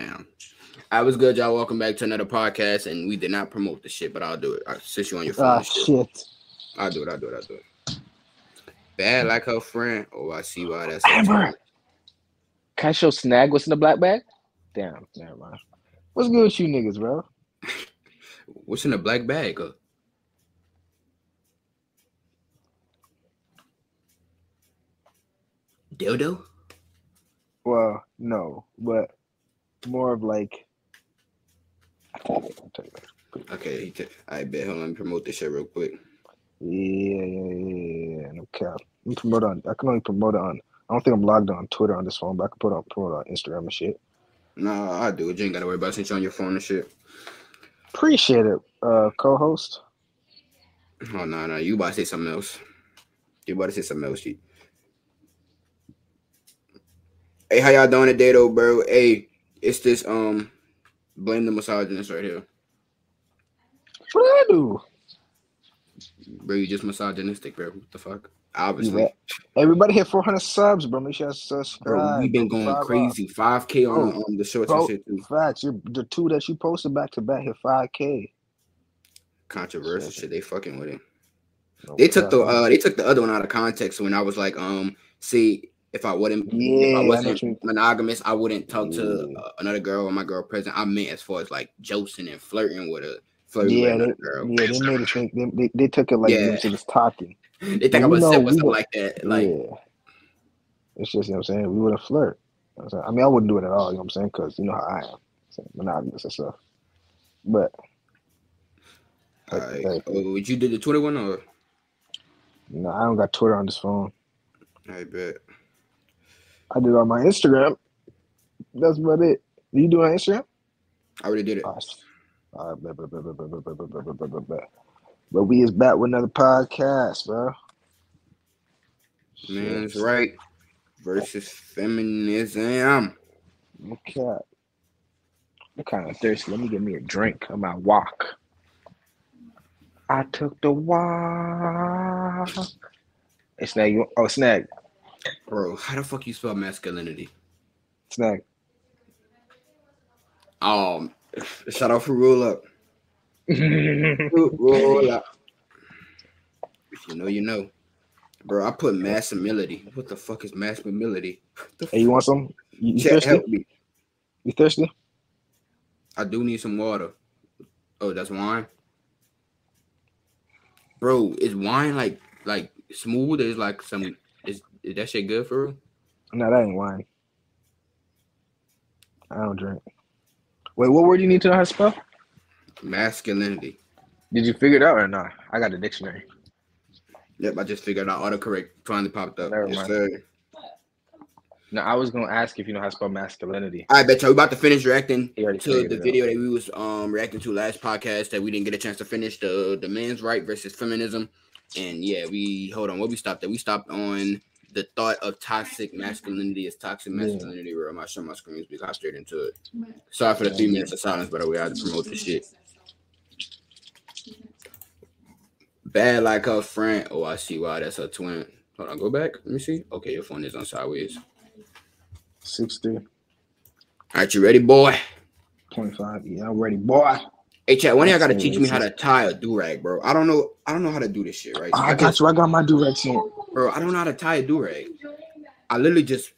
Damn. I was good, y'all. Welcome back to another podcast, and we did not promote the shit, but I'll do it. I sit you on your phone, Ah, shit. shit. I'll do it. I'll do it. I'll do it. Bad like her friend. Oh, I see why that's. Amber. Can I show Snag what's in the black bag? Damn, never mind. What's good with you niggas, bro? What's in the black bag? Uh, dildo? Well, no, but more of like. I'll tell you later. Okay, I bet. Hold on, let me promote this shit real quick. Yeah, yeah, yeah, yeah. No cap. Let me promote on. I can only promote it on. I don't think I'm logged on Twitter on this phone, but I can put on promote on Instagram and shit. No, I do. You ain't gotta worry about it since you on your phone and shit. Appreciate it, uh, co-host. Oh no, no, you about to say something else. You about to say something else, G. Hey, how y'all doing today though, bro? Hey, it's this um blame the misogynist right here. What did I do? Bro, you just misogynistic, bro. What the fuck? Obviously. what? Everybody hit 400 subs, bro. Make sure you subscribe. Bro, we've been going Subscribe. crazy. 5K on Bro, um, the shorts bro, and shit too. Facts. The two that you posted back to back hit 5K. Controversial Shit. shit. They fucking with it. No They took the uh they took the other one out of context when I was like, um, see, if I wouldn't if Yeah, I I wasn't mean. monogamous, I wouldn't talk to uh, another girl or my girl present. I meant as far as like josing and flirting with a flirting Yeah, with they, girl. yeah, they made it think they, they, they took it like Yeah. yeah. was talking. They think I was know- something like that. Like yeah. It's just, you know what I'm saying? We would have flirt. You know? I mean, I wouldn't do it at all, you know what I'm saying? Because you know how I am. So, monogamous and stuff. But, all right. Oh, you did the Twitter one or no, I don't got Twitter on this phone. I bet. I did on my Instagram. That's about it. Do you do on Instagram? I already did it. But we is back with another podcast, bro. Man's right versus feminism. Okay. I'm kind of thirsty. Let me get me a drink on my walk. I took the walk. Hey, Snag, you, oh, Snag, Bro, how the fuck you spell masculinity? Snag. Um, shout out for roll up. Roll up. If you know, you know. Bro, I put massimility. What the fuck is massimility? The hey, you want some? You, you thirsty? help me. You thirsty? I do need some water. Oh, that's wine. Bro, is wine like like smooth? Is like some is, that shit good for real? No, that ain't wine. I don't drink. Wait, what word do you need to know how to spell? Masculinity. Did you figure it out or not? I got a dictionary. Yep, I just figured out autocorrect finally popped up. Never Yes, mind. sir. No, I was gonna ask if you know how to spell masculinity. I bet y'all. We about to finish reacting to the video that we was um reacting to last podcast that we didn't get a chance to finish the the man's right versus feminism. And yeah, we hold on. What we stopped at? We stopped on the thought of toxic masculinity is toxic Yeah. masculinity. Where I'm not showing my screens because I straight into it. Sorry for the three minutes of silence, but we had to promote the shit. Bad like her friend. Oh, I see why that's her twin. Hold on, go back. Let me see. Okay, your phone is on sideways. 60, All right, you ready, boy? 25. Yeah, I'm ready, boy. Hey, chat. One day I gotta teach me how to tie a do rag, bro. I don't know. I don't know how to do this shit, right? I got you. I got my direct on. Bro. I don't know how to tie a do rag. I literally just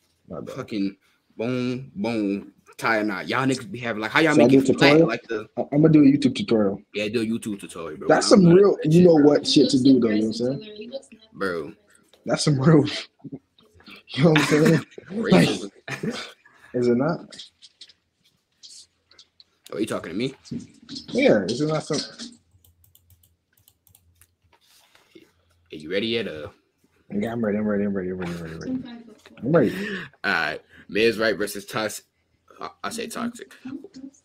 fucking boom, boom, tie a knot. Y'all niggas be having like how y'all So make it flat, tutorial? like the I'm gonna do a YouTube tutorial. yeah, do a YouTube tutorial, bro. That's some real, that you know what shit to do though. You know what I'm saying? bro. That's some real. You know what I'm saying? Is it not? oh, you talking to me? Yeah, is it not some? Are you ready yet? Uh, Yeah, I'm ready. I'm ready. I'm ready. I'm ready. I'm ready. I'm ready. I'm ready. all right. Man's right versus Tuss. I say toxic.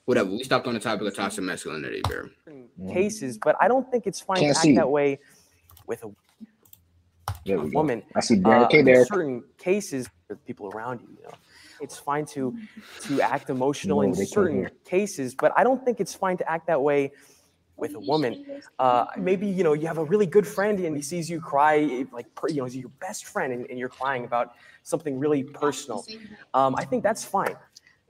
Whatever. We stopped on the topic of toxic masculinity, bro. Mm. cases, but I don't think it's fine Can't to see. act that way with a, a woman. I see Uh, Derek. Hey, in Derek. certain cases, with people around you, you know, it's fine to to act emotional No, in certain cases, but I don't think it's fine to act that way with a woman. Uh, maybe you know you have a really good friend and he sees you cry, like you know, he's your best friend, and, and you're crying about something really personal. Um, I think that's fine.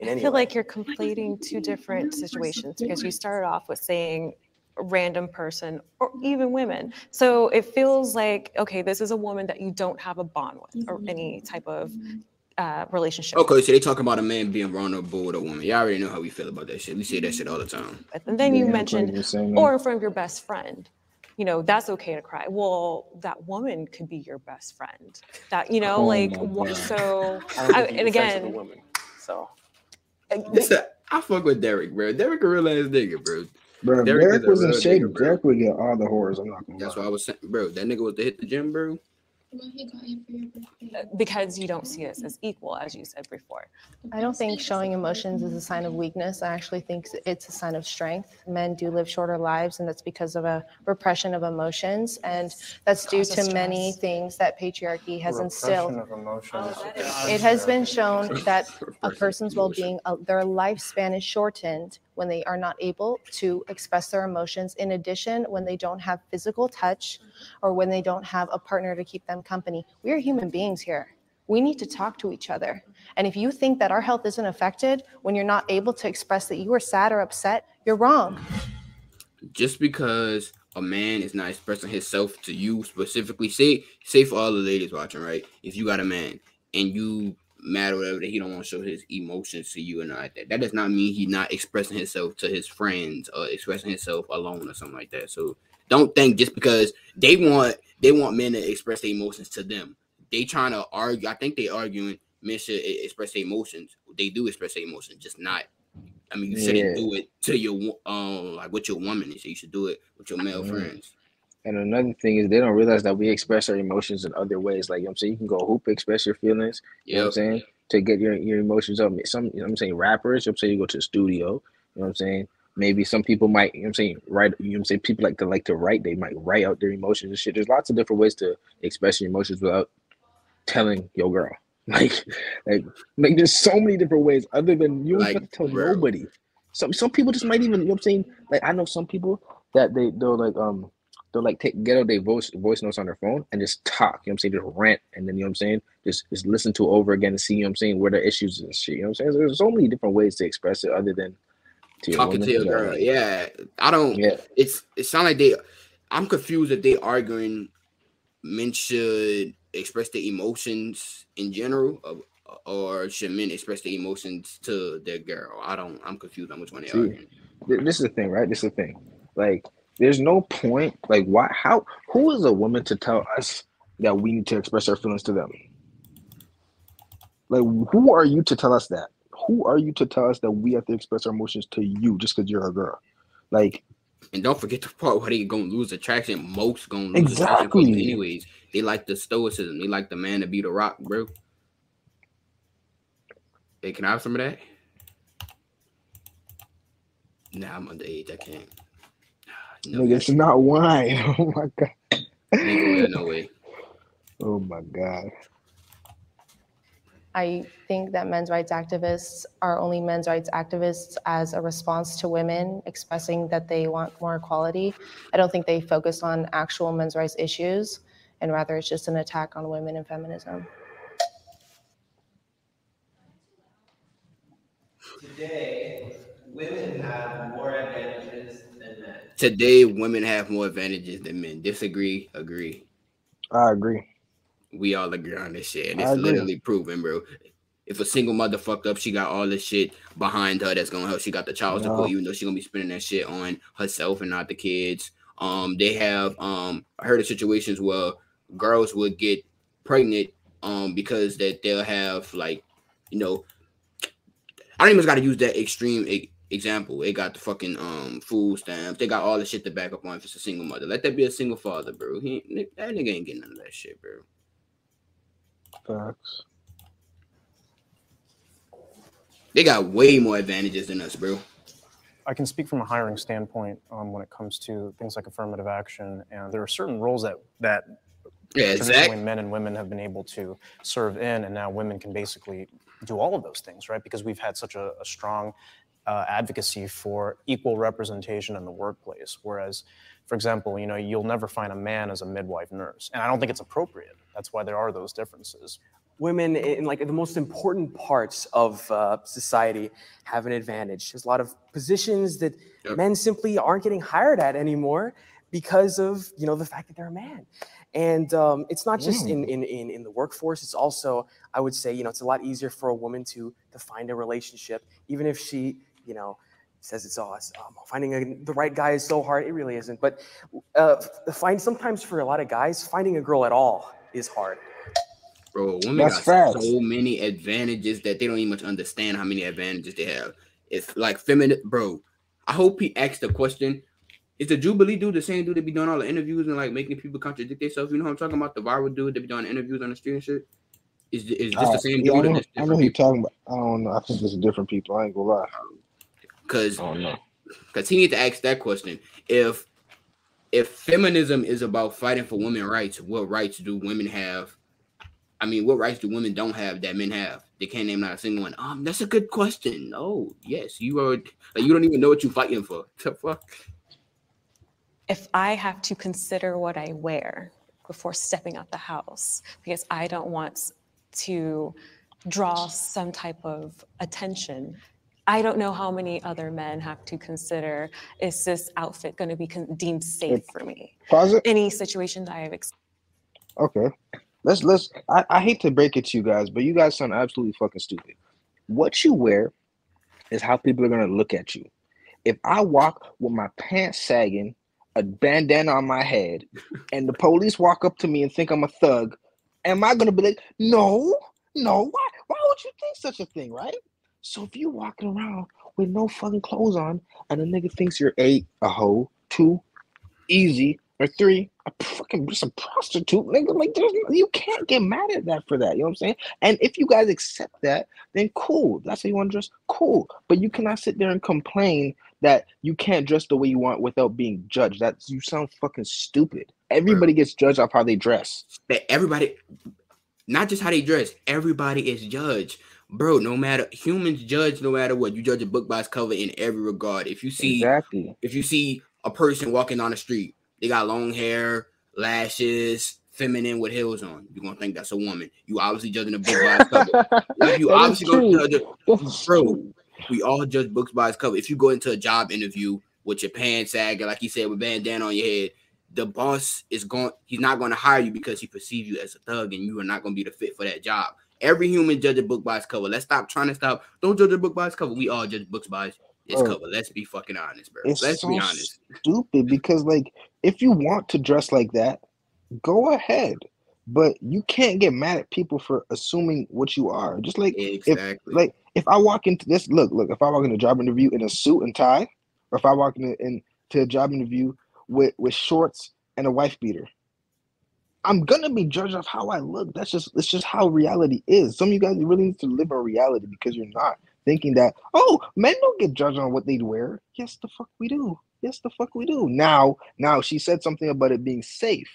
I feel way. like you're conflating two different situations because you started off with saying random person or even women. So it feels like, okay, this is a woman that you don't have a bond with or any type of uh, relationship. Okay, so they talk about a man being vulnerable with a woman. Y'all already know how we feel about that shit. We say that shit all the time. And then you Yeah, mentioned, you're saying or in front of your best friend. You know, that's okay to cry. Well, that woman could be your best friend. That, you know, Oh like, my wha- God. so, I I- and again, woman. So This a, I fuck with Derek, bro. Derek a real ass nigga, bro. Bro, Derek Derek, was in shape. nigga. Derek would get all the horrors. I'm not gonna That's lie. why I was saying, bro. That nigga was to hit the gym, bro. What he got you for your birthday? because you don't see us as equal, as you said before. I don't think showing emotions is a sign of weakness. I actually think it's a sign of strength. Men do live shorter lives, and that's because of a repression of emotions. And that's due Causes to many things that patriarchy has instilled. Repression of emotions. It has been shown that a person's well-being, uh, their lifespan is shortened when they are not able to express their emotions. In addition, when they don't have physical touch or when they don't have a partner to keep them company. We are human beings here. We need to talk to each other. And if you think that our health isn't affected when you're not able to express that you are sad or upset, you're wrong. Just because a man is not expressing himself to you specifically, say say for all the ladies watching, right? If you got a man and you mad or whatever that he don't want to show his emotions to you and like that, that does not mean he's not expressing himself to his friends or expressing himself alone or something like that. So don't think just because they want they want men to express their emotions to them. They trying to argue. I think they arguing men should express their emotions. They do express their emotions, just not. I mean, you shouldn't Yeah. do it to your um like with your woman. You should do it with your male Mhm. friends. And another thing is they don't realize that we express our emotions in other ways. Like you know what I'm saying, you can go hoop, express your feelings. You know what I'm saying? To get your, your emotions up. Some you know what I'm saying rappers, you know what I'm saying, you go to the studio, you know what I'm saying? Maybe some people might, you know what I'm saying, write, you know what I'm saying, people like to like to write, they might write out their emotions and shit. There's lots of different ways to express your emotions without telling your girl. Like, like, like there's so many different ways other than you don't Like, have to tell bro. nobody. Some some people just might even, you know what I'm saying? Like I know some people that they they'll like um they'll like take get out their voice voice notes on their phone and just talk, you know what I'm saying, just rant and then you know what I'm saying, just just listen to it over again and see, you know what I'm saying, where the issues and shit. You know what I'm saying? So there's so many different ways to express it other than to Talking to your girl. Yeah. I don't Yeah. it's it sounds like they I'm confused if they arguing men should express their emotions in general or, should men express their emotions to their girl. I don't I'm confused on which one they See, arguing. Th- This is the thing, right? This is the thing. Like, there's no point. Like, why? How? Who is a woman to tell us that we need to express our feelings to them? Like, who are you to tell us that? Who are you to tell us that we have to express our emotions to you just because you're a girl? Like, And don't forget the part where they gonna lose attraction. Most gonna lose attraction Exactly. anyways. They like the stoicism. They like the man to be the rock, bro. Hey, can I have some of that? Nah, I'm underage. I can't. No, nigga, it's not wine. Oh my god. nigga, no way. Oh my god. I think that men's rights activists are only men's rights activists as a response to women expressing that they want more equality. I don't think they focus on actual men's rights issues, and rather it's just an attack on women and feminism. Today, women have more advantages than men. Today, women have more advantages than men. Disagree, agree. I agree. We all agree on this shit. And it's literally proven, bro. If a single mother fucked up, she got all this shit behind her that's gonna help. She got the child support, Yeah. even though she gonna be spending that shit on herself and not the kids. Um, they have um I heard of situations where girls would get pregnant um because that they'll have like, you know, I don't even gotta use that extreme e- example. They got the fucking um food stamps. They got all the shit to back up on if it's a single mother. Let that be a single father, bro. He ain't- that nigga ain't getting none of that shit, bro. Facts. They got way more advantages than us, bro. I can speak from a hiring standpoint um, when it comes to things like affirmative action, and there are certain roles that that Yeah, exactly. men and women have been able to serve in, and now women can basically do all of those things, right? Because we've had such a, a strong uh, advocacy for equal representation in the workplace. Whereas, for example, you know, you'll never find a man as a midwife nurse, and I don't think it's appropriate. That's why there are those differences. women in like the most important parts of uh, society have an advantage. There's a lot of positions that Yep. men simply aren't getting hired at anymore because of you know the fact that they're a man. And um, it's not just in, in, in, in the workforce, it's also, I would say, you know, it's a lot easier for a woman to, to find a relationship, even if she, you know, says it's all um, finding a, the right guy is so hard. It really isn't. But uh, find sometimes for a lot of guys, finding a girl at all is hard. Bro, women That's got facts. so many advantages that they don't even much understand how many advantages they have. It's like feminine, bro. I hope he asked the question. Is the Jubilee dude the same dude that be doing all the interviews and like making people contradict themselves? You know what I'm talking about? The viral dude that be doing interviews on the street and shit. Is is this Uh, the same yeah, dude? or know, I know different who you're talking about. I don't know. I think it's different people. I ain't gonna lie. Because I don't because he needs to ask that question. If if feminism is about fighting for women rights, what rights do women have? I mean, what rights do women don't have that men have? They can't name not a single one. Um, that's a good question. Oh, yes, you are. Like, you don't even know what you're fighting for. The fuck? if I have to consider what I wear before stepping out the house because I don't want to draw some type of attention. I don't know how many other men have to consider is this outfit going to be con- deemed safe for me? Pause. Any situation that I have experienced. Okay. Let's let's I, I hate to break it to you guys, but you guys sound absolutely fucking stupid. What you wear is how people are gonna look at you. If I walk with my pants sagging, a bandana on my head, and the police walk up to me and think I'm a thug, am I gonna be like, no, no, why why would you think such a thing, right? So if you're walking around with no fucking clothes on and a nigga thinks you're A, a hoe, two, easy, or three, a fucking just a prostitute, nigga. Like there's you can't get mad at that for that. You know what I'm saying? And if you guys accept that, then cool. That's how you want to dress. Cool. But you cannot sit there and complain that you can't dress the way you want without being judged. That's you sound fucking stupid. Everybody gets judged off how they dress. Everybody, not just how they dress, everybody is judged. Bro, no matter humans judge no matter what. You judge a book by its cover in every regard. If you see Exactly. if you see a person walking on the street, they got long hair, lashes, feminine with heels on, you're gonna think that's a woman. You obviously judging a book by its cover. Like, you That obviously gonna judge a- bro. We all judge books by its cover. If you go into a job interview with your pants sagging, like you said, with bandana on your head, the boss is going. He's not going to hire you because he perceives you as a thug, and you are not going to be the fit for that job. Every human judge a book by its cover. Let's stop trying to stop. Don't judge a book by its cover. We all judge books by its, cover. Let's be fucking honest, bro. It's Let's so be honest. stupid because like if you want to dress like that, go ahead. But you can't get mad at people for assuming what you are. Just like Exactly. like if I walk into this look, look, if I walk into a job interview in a suit and tie, or if I walk into into a job interview with with shorts and a wife beater, I'm gonna be judged off how I look. That's just it's just how reality is. Some of you guys really need to live in reality because you're not thinking that oh men don't get judged on what they wear. Yes, the fuck we do. Yes, the fuck we do. Now, now she said something about it being safe.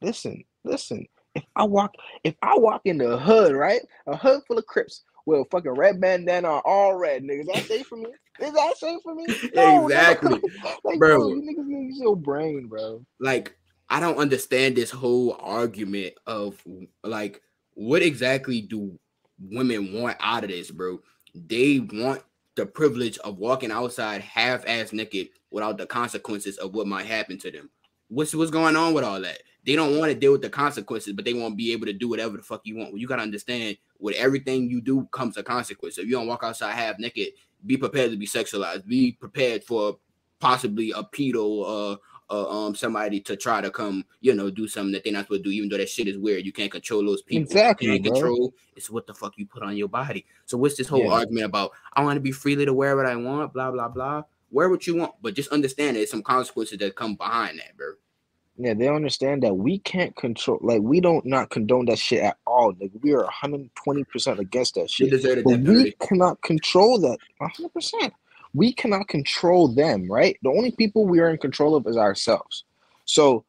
Listen, listen. If I walk, if I walk in the hood, right, a hood full of Crips with a fucking red bandana, on, all red, niggas, Is that safe for me? Is that safe for me? No, Exactly. like, Bro. bro, you niggas need your brain, bro. like I don't understand this whole argument of like what exactly do women want out of this, bro? They want the privilege of walking outside half-ass naked without the consequences of what might happen to them. What's what's going on with all that? They don't want to deal with the consequences, but they want to be able to do whatever the fuck you want. You gotta understand with everything you do comes a consequence. If you don't walk outside half naked, be prepared to be sexualized. Be prepared for possibly a pedo uh uh, um somebody to try to come, you know, do something that they're not supposed to do, even though that shit is weird. You can't control those people. Exactly, You can't bro. control it's what the fuck you put on your body. So what's this whole Yeah. argument about? I want to be freely to wear what I want, blah blah blah. Wear what you want, but just understand there's some consequences that come behind that, bro. Yeah, they understand that we can't control, like, we don't not condone that shit at all. Like, we are 120% against that shit. But we cannot control that 100%. We cannot control them, right? The only people we are in control of is ourselves. So,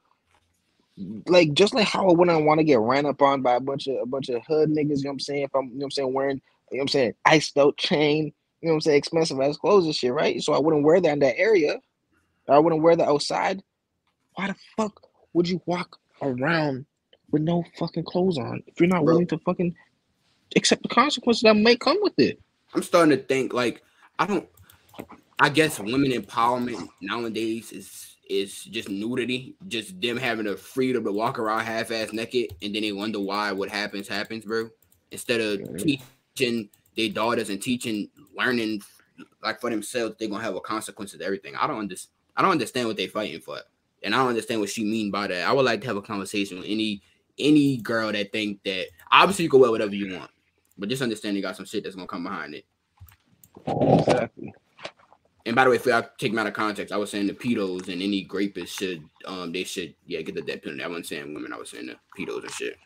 like, just like how I wouldn't want to get ran up on by a bunch of a bunch of hood niggas, you know what I'm saying? If I'm, you know what I'm saying, wearing, you know what I'm saying, iced out chain, you know what I'm saying, expensive ass clothes and shit, right? So I wouldn't wear that in that area. I wouldn't wear that outside. Why the fuck would you walk around with no fucking clothes on. If you're not Bro. willing to fucking accept the consequences that may come with it. I'm starting to think like I don't. I guess women empowerment nowadays is is just nudity, just them having the freedom to walk around half-ass naked, and then they wonder why what happens happens, bro. Instead of Yeah. teaching their daughters and teaching, learning like for themselves, they're gonna have a consequence of everything. I don't understand. I don't understand what they're fighting for, and I don't understand what she mean by that. I would like to have a conversation with any any girl that think that obviously you can wear whatever you want, but just understand you got some shit that's gonna come behind it. Exactly. And by the way, if I take them out of context, I was saying the pedos and any rapists should um they should yeah get the death penalty. I wasn't saying women, I was saying the pedos and shit.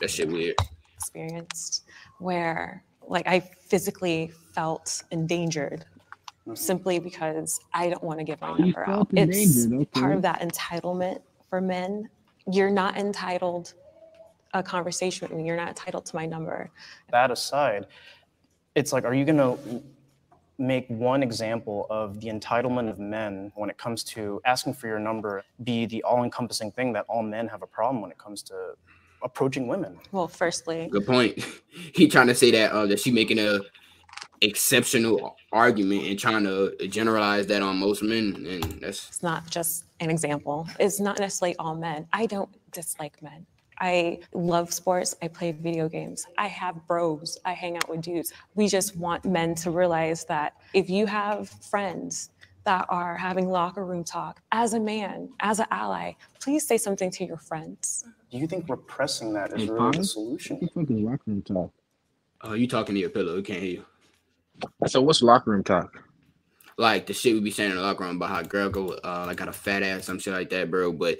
That shit weird. experienced where like I physically felt endangered simply because I don't want to give my number out. felt It's endangered, part of that entitlement for men. You're not entitled a conversation with me. You're not entitled to my number. that aside, it's like, are you going to make one example of the entitlement of men when it comes to asking for your number be the all encompassing thing that all men have a problem when it comes to approaching women? Well, firstly, Good point. he trying to say that uh that she making a exceptional argument and trying to generalize that on most men, and that's it's not just an example. It's not necessarily all men. I don't dislike men. I love sports. I play video games. I have bros. I hang out with dudes. We just want men to realize that if you have friends that are having locker room talk, as a man, as an ally, please say something to your friends. Do you think repressing that is Hey, really the solution? What the fuck is locker room talk? oh you talking to your pillow, we can't hear you. So what's locker room talk? Like the shit we be saying in the locker room about how girl go uh like got a fat ass, some shit like that, bro. But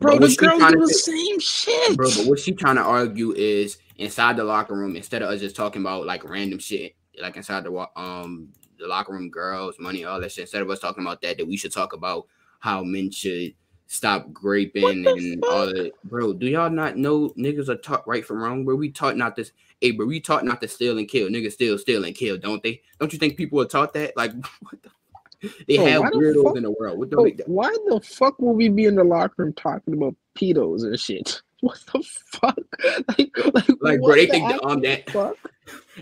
Bro, the girls do the same shit. Bro, but what she trying to argue is inside the locker room, instead of us just talking about like random shit, like inside the um the locker room, girls, money, all that shit. Instead of us talking about that, that we should talk about how men should stop graping and all that. Bro, do y'all not know niggas are taught right from wrong? Bro, we taught not this. Hey, bro, we taught not to steal and kill. Niggas still steal and kill, don't they? Don't you think people are taught that? Like, what the? They have why the weirdos fuck- in the world. What the? Why the fuck will we be in the locker room talking about pedos and shit? What the fuck? Like, like, like, bro, they the think the, um that fuck?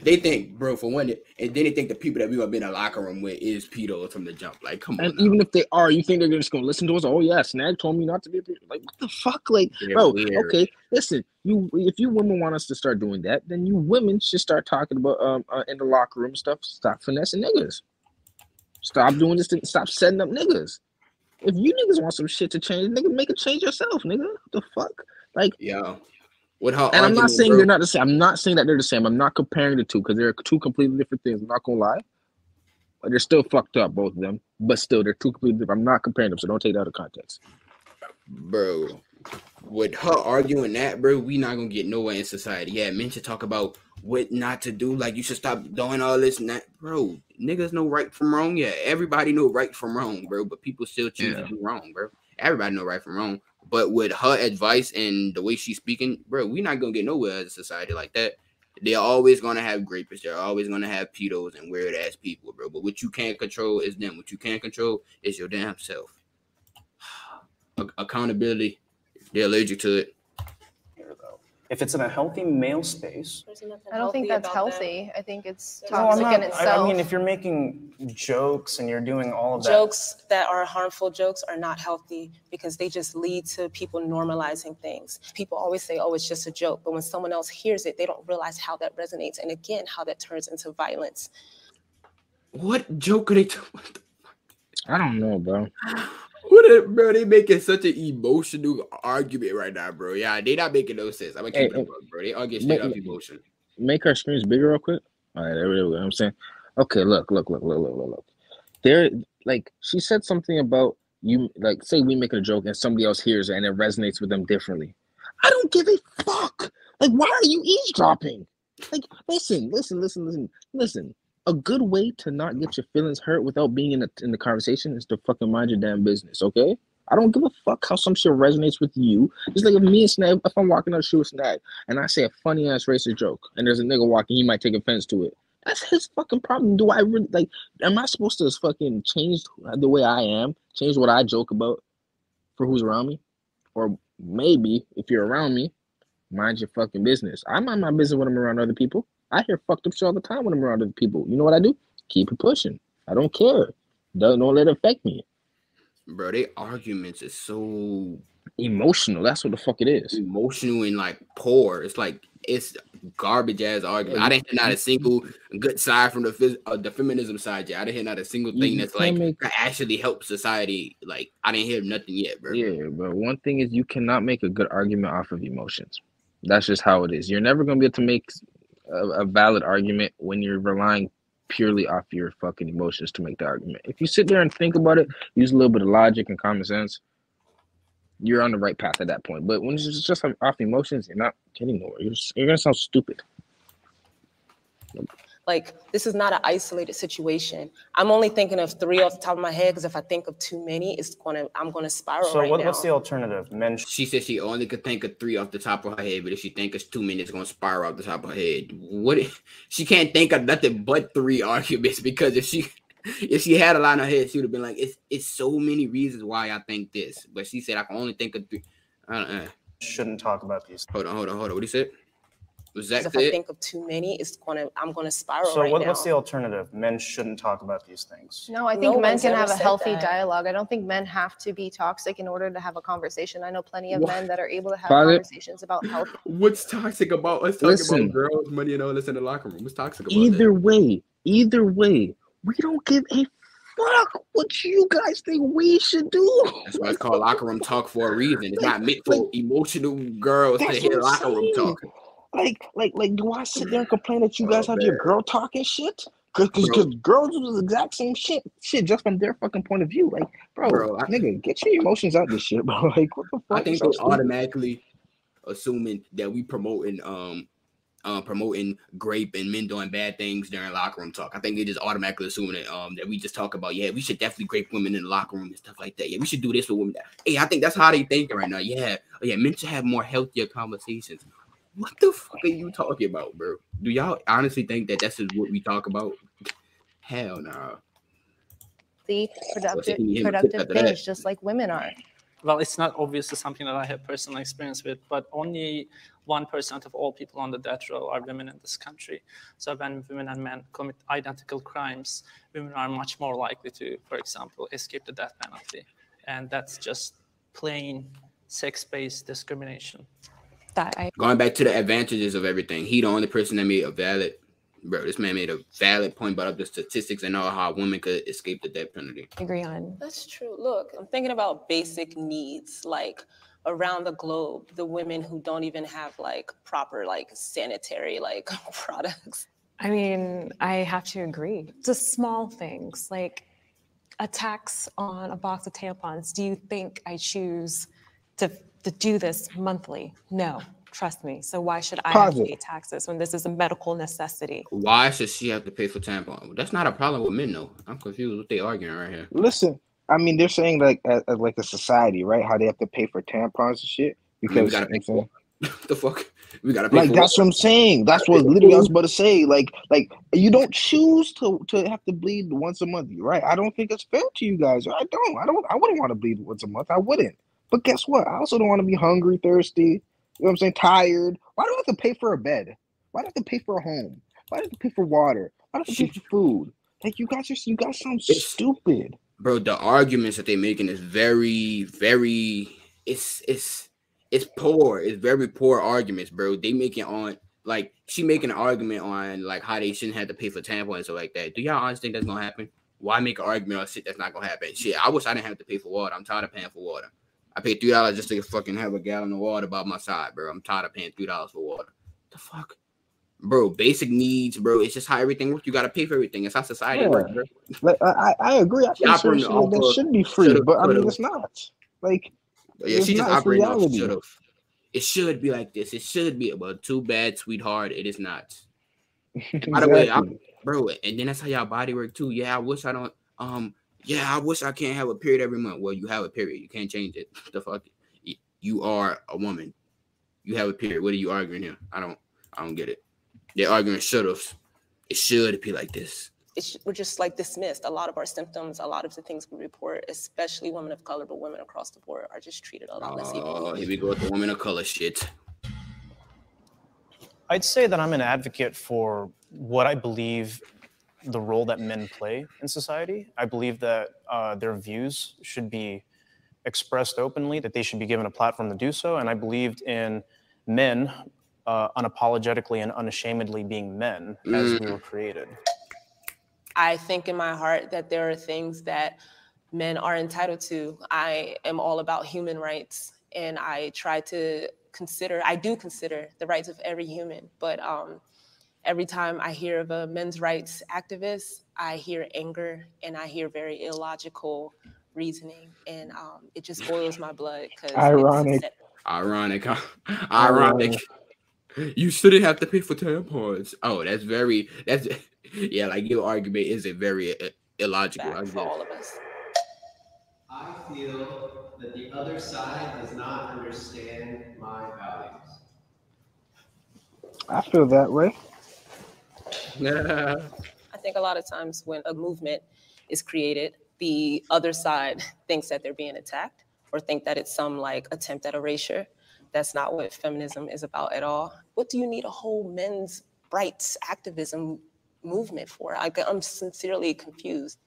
They think, bro, for one, and then they think the people that we gonna be in the locker room with is pedos from the jump. Like, come on, And now. even if they are, you think they're just gonna listen to us? Oh yeah, Snag told me not to be a pedo. Like what the fuck? Like, They're bro, weird. okay, listen. You, if you women want us to start doing that, then you women should start talking about um uh, in the locker room stuff. Stop finessing niggas. Stop doing this. Thing, stop setting up niggas. If you niggas want some shit to change, nigga, make a change yourself, nigga. What the fuck? Like, Yo, with her and I'm not saying bro, they're not the same. I'm not saying that they're the same. I'm not comparing the two because they're two completely different things. I'm not gonna lie. But they're still fucked up, both of them. But still, they're two completely different. I'm not comparing them, so don't take that out of context. bro. With her arguing that, bro, we not gonna get nowhere in society. Yeah, men should talk about what not to do. Like, you should stop doing all this and that, bro. Niggas know right from wrong. Yeah, everybody know right from wrong, bro. But people still choose Yeah. to do wrong, bro. Everybody know right from wrong. But with her advice and the way she's speaking, bro, we not gonna get nowhere as a society like that. They're always gonna have grapists. They're always gonna have pedos and weird ass people, bro. But what you can't control is them. What you can't control is your damn self. Ac- accountability. They're allergic to it. Here, though. If it's in a healthy male space, I don't think that's healthy. I think it's no, I'm toxic not, in itself. I mean, if you're making jokes and you're doing all of that, jokes that are harmful jokes are not healthy because they just lead to people normalizing things. People always say, oh, it's just a joke. But when someone else hears it, they don't realize how that resonates. And again, how that turns into violence. What joke are they? T- what, I don't know, bro. What are, bro? They making such an emotional argument right now, bro. Yeah, they not making no sense. I'm gonna keep Hey, it, a buck, bro. They argue straight make- up emotion. Make our screens bigger, real quick. All right, there we go. I'm saying, okay, look, look, look, look, look, look, look. There, like, she said something about you, like, say we make a joke and somebody else hears it and it resonates with them differently. I don't give a fuck. Like, why are you eavesdropping? Like, listen, listen, listen, listen, listen. A good way to not get your feelings hurt without being in the in the conversation is to fucking mind your damn business, okay? I don't give a fuck how some shit resonates with you. Just like if me and Snag, if I'm walking on shoe with Snag and I say a funny ass racist joke and there's a nigga walking, he might take offense to it. That's his fucking problem. Do I really like? Am I supposed to fucking change the way I am, change what I joke about for who's around me, or maybe if you're around me, mind your fucking business. I mind my business when I'm around other people. I hear fucked up shit all the time when I'm around other people. You know what I do? Keep it pushing. I don't care. Don't, don't let it affect me. Bro, they arguments is so Emotional. That's what the fuck it is. emotional and like poor. It's like it's garbage ass argument. I didn't hear not a single good side from the phys- uh, the feminism side yet. I didn't hear not a single thing that's like make- that actually help society. Like I didn't hear nothing yet, bro. Yeah, but one thing is you cannot make a good argument off of emotions. That's just how it is. You're never gonna be able to make a, valid argument when you're relying purely off your fucking emotions to make the argument. If you sit there and think about it, use a little bit of logic and common sense, you're on the right path at that point. But when it's just off emotions, you're not getting nowhere. You're, you're gonna sound stupid. Like this is not an isolated situation. I'm only thinking of three off the top of my head because if I think of too many, it's gonna I'm gonna spiral So right what, now. what's the alternative? Men She said she only could think of three off the top of her head, but if she think it's two minutes, gonna spiral off the top of her head. What? if- She can't think of nothing but three arguments because if she if she had a line in her head, she would have been like, "It's it's so many reasons why I think this." But she said I can only think of three. I don't, uh, shouldn't talk about these. hold on, hold on, hold on. What did he said? Was 'Cause that if I think of too many, it's gonna I'm gonna spiral So right what, now. what's the alternative? Men shouldn't talk about these things. No, I think No men can have a healthy that. dialogue. I don't think men have to be toxic in order to have a conversation. I know plenty of What? men that are able to have Father- conversations about health. What's toxic about Let's talking Listen. about girls, money, and all this in the locker room? What's toxic about Either that? way, either way, we don't give a fuck what you guys think we should do. That's why it's called locker room talk for a reason. It's not meant for emotional girls to hear what I'm locker room talk. Like, like, like, do I sit there and complain that you guys Oh, have your girl talking shit? Cause, cause, girls do the exact same shit, shit just from their fucking point of view. Like, bro, Bro, I- nigga, get your emotions out this shit, bro. Like, what the fuck? I think So they stupid. automatically assuming that we promoting um uh, promoting grape and men doing bad things during locker room talk. I think they just automatically assuming that um that we just talk about yeah we should definitely grape women in the locker room and stuff like that. Yeah, we should do this with women. Hey, I think that's how they thinking right now. Yeah, oh, yeah, men should have more healthier conversations. What the fuck are you talking about, bro? Do y'all honestly think that that's just what we talk about? Hell no. The productive, can you hear me productive after that? things, just like women are. well, it's not obviously something that I have personal experience with, but only 1% of all people on the death row are women in this country. So when women and men commit identical crimes, women are much more likely to, for example, escape the death penalty. And that's just plain sex-based discrimination. That I Going back to the advantages of everything, he the only person that made a valid, bro. This man made a valid point, about the statistics and all how women could escape the death penalty. agree on. That's true. Look, I'm thinking about basic needs like around the globe, the women who don't even have like proper like sanitary like products. I mean, I have to agree. Just small things like a tax on a box of tampons. Do you think I choose to, to do this monthly? No, trust me. So why should I have to pay taxes when this is a medical necessity? Why should she have to pay for tampon? That's not a problem with men, though. I'm confused what they arguing right here. Listen, I mean, they're saying like as, as like a society, right? How they have to pay for tampons and shit I mean, we gotta pay you for what the fuck. We gotta pay like for that's what I'm saying. That's what literally I was about to say. Like, like you don't choose to to have to bleed once a month, right? I don't think it's fair to you guys. I don't. I don't. I wouldn't want to bleed once a month. I wouldn't. But guess what? I also don't want to be hungry, thirsty. You know what I'm saying? Tired. Why do I have to pay for a bed? Why do I have to pay for a home? Why do I have to pay for water? Why do I have to pay for food? Like you guys are you guys sound It's- stupid. bro. The arguments that they're making is very, very. It's it's it's poor. It's very poor arguments, bro. They making on like she making an argument on like how they shouldn't have to pay for tampons and stuff like that. Do y'all honestly think that's gonna happen? Why make an argument on shit that's not gonna happen? Shit, I wish I didn't have to pay for water. I'm tired of paying for water. I paid three dollars just to fucking have a gallon of water by my side, bro. I'm tired of paying three dollars for water. The fuck, bro? Basic needs, bro. It's just how everything works. You gotta pay for everything. It's how society Yeah. works, bro. Like I, I agree. I think certain operating shit like that of should be free, but I mean it's not. Like Yeah, It's she just not, operating off should have. It should be like this. It should be, but too bad, sweetheart. It is not. By the way, I'm, bro, and then that's how y'all body work too. Yeah, I wish I don't. Um, yeah, I wish I can't have a period every month. Well, you have a period. You can't change it. The fuck. You are a woman. You have a period. What are you arguing here? I don't. I don't get it. They're arguing should have. It should be like this. It's, we're just like dismissed. A lot of our symptoms, a lot of the things we report, especially women of color, but women across the board, are just treated a lot less Oh, equally. here we go with the woman of color shit. I'd say that I'm an advocate for what I believe the role that men play in society. I believe that uh, their views should be expressed openly, that they should be given a platform to do so. And I believed in men uh, unapologetically and unashamedly being men as we were created. I think in my heart that there are things that men are entitled to. I am all about human rights and I try to consider, I do consider the rights of every human, but um, every time I hear of a men's rights activist, I hear anger and I hear very illogical reasoning and um, it just boils my blood because Ironic. Ironic, huh? Ironic. You shouldn't have to pay for tampons. Oh, that's very. That's yeah. Like your argument isn't very uh, illogical. I for guess. all of us. I feel that the other side does not understand my values. I feel that way. I think a lot of times when a movement is created, the other side thinks that they're being attacked or think that it's some like attempt at erasure. That's not what feminism is about at all. What do you need a whole men's rights activism movement for? I, I'm sincerely confused.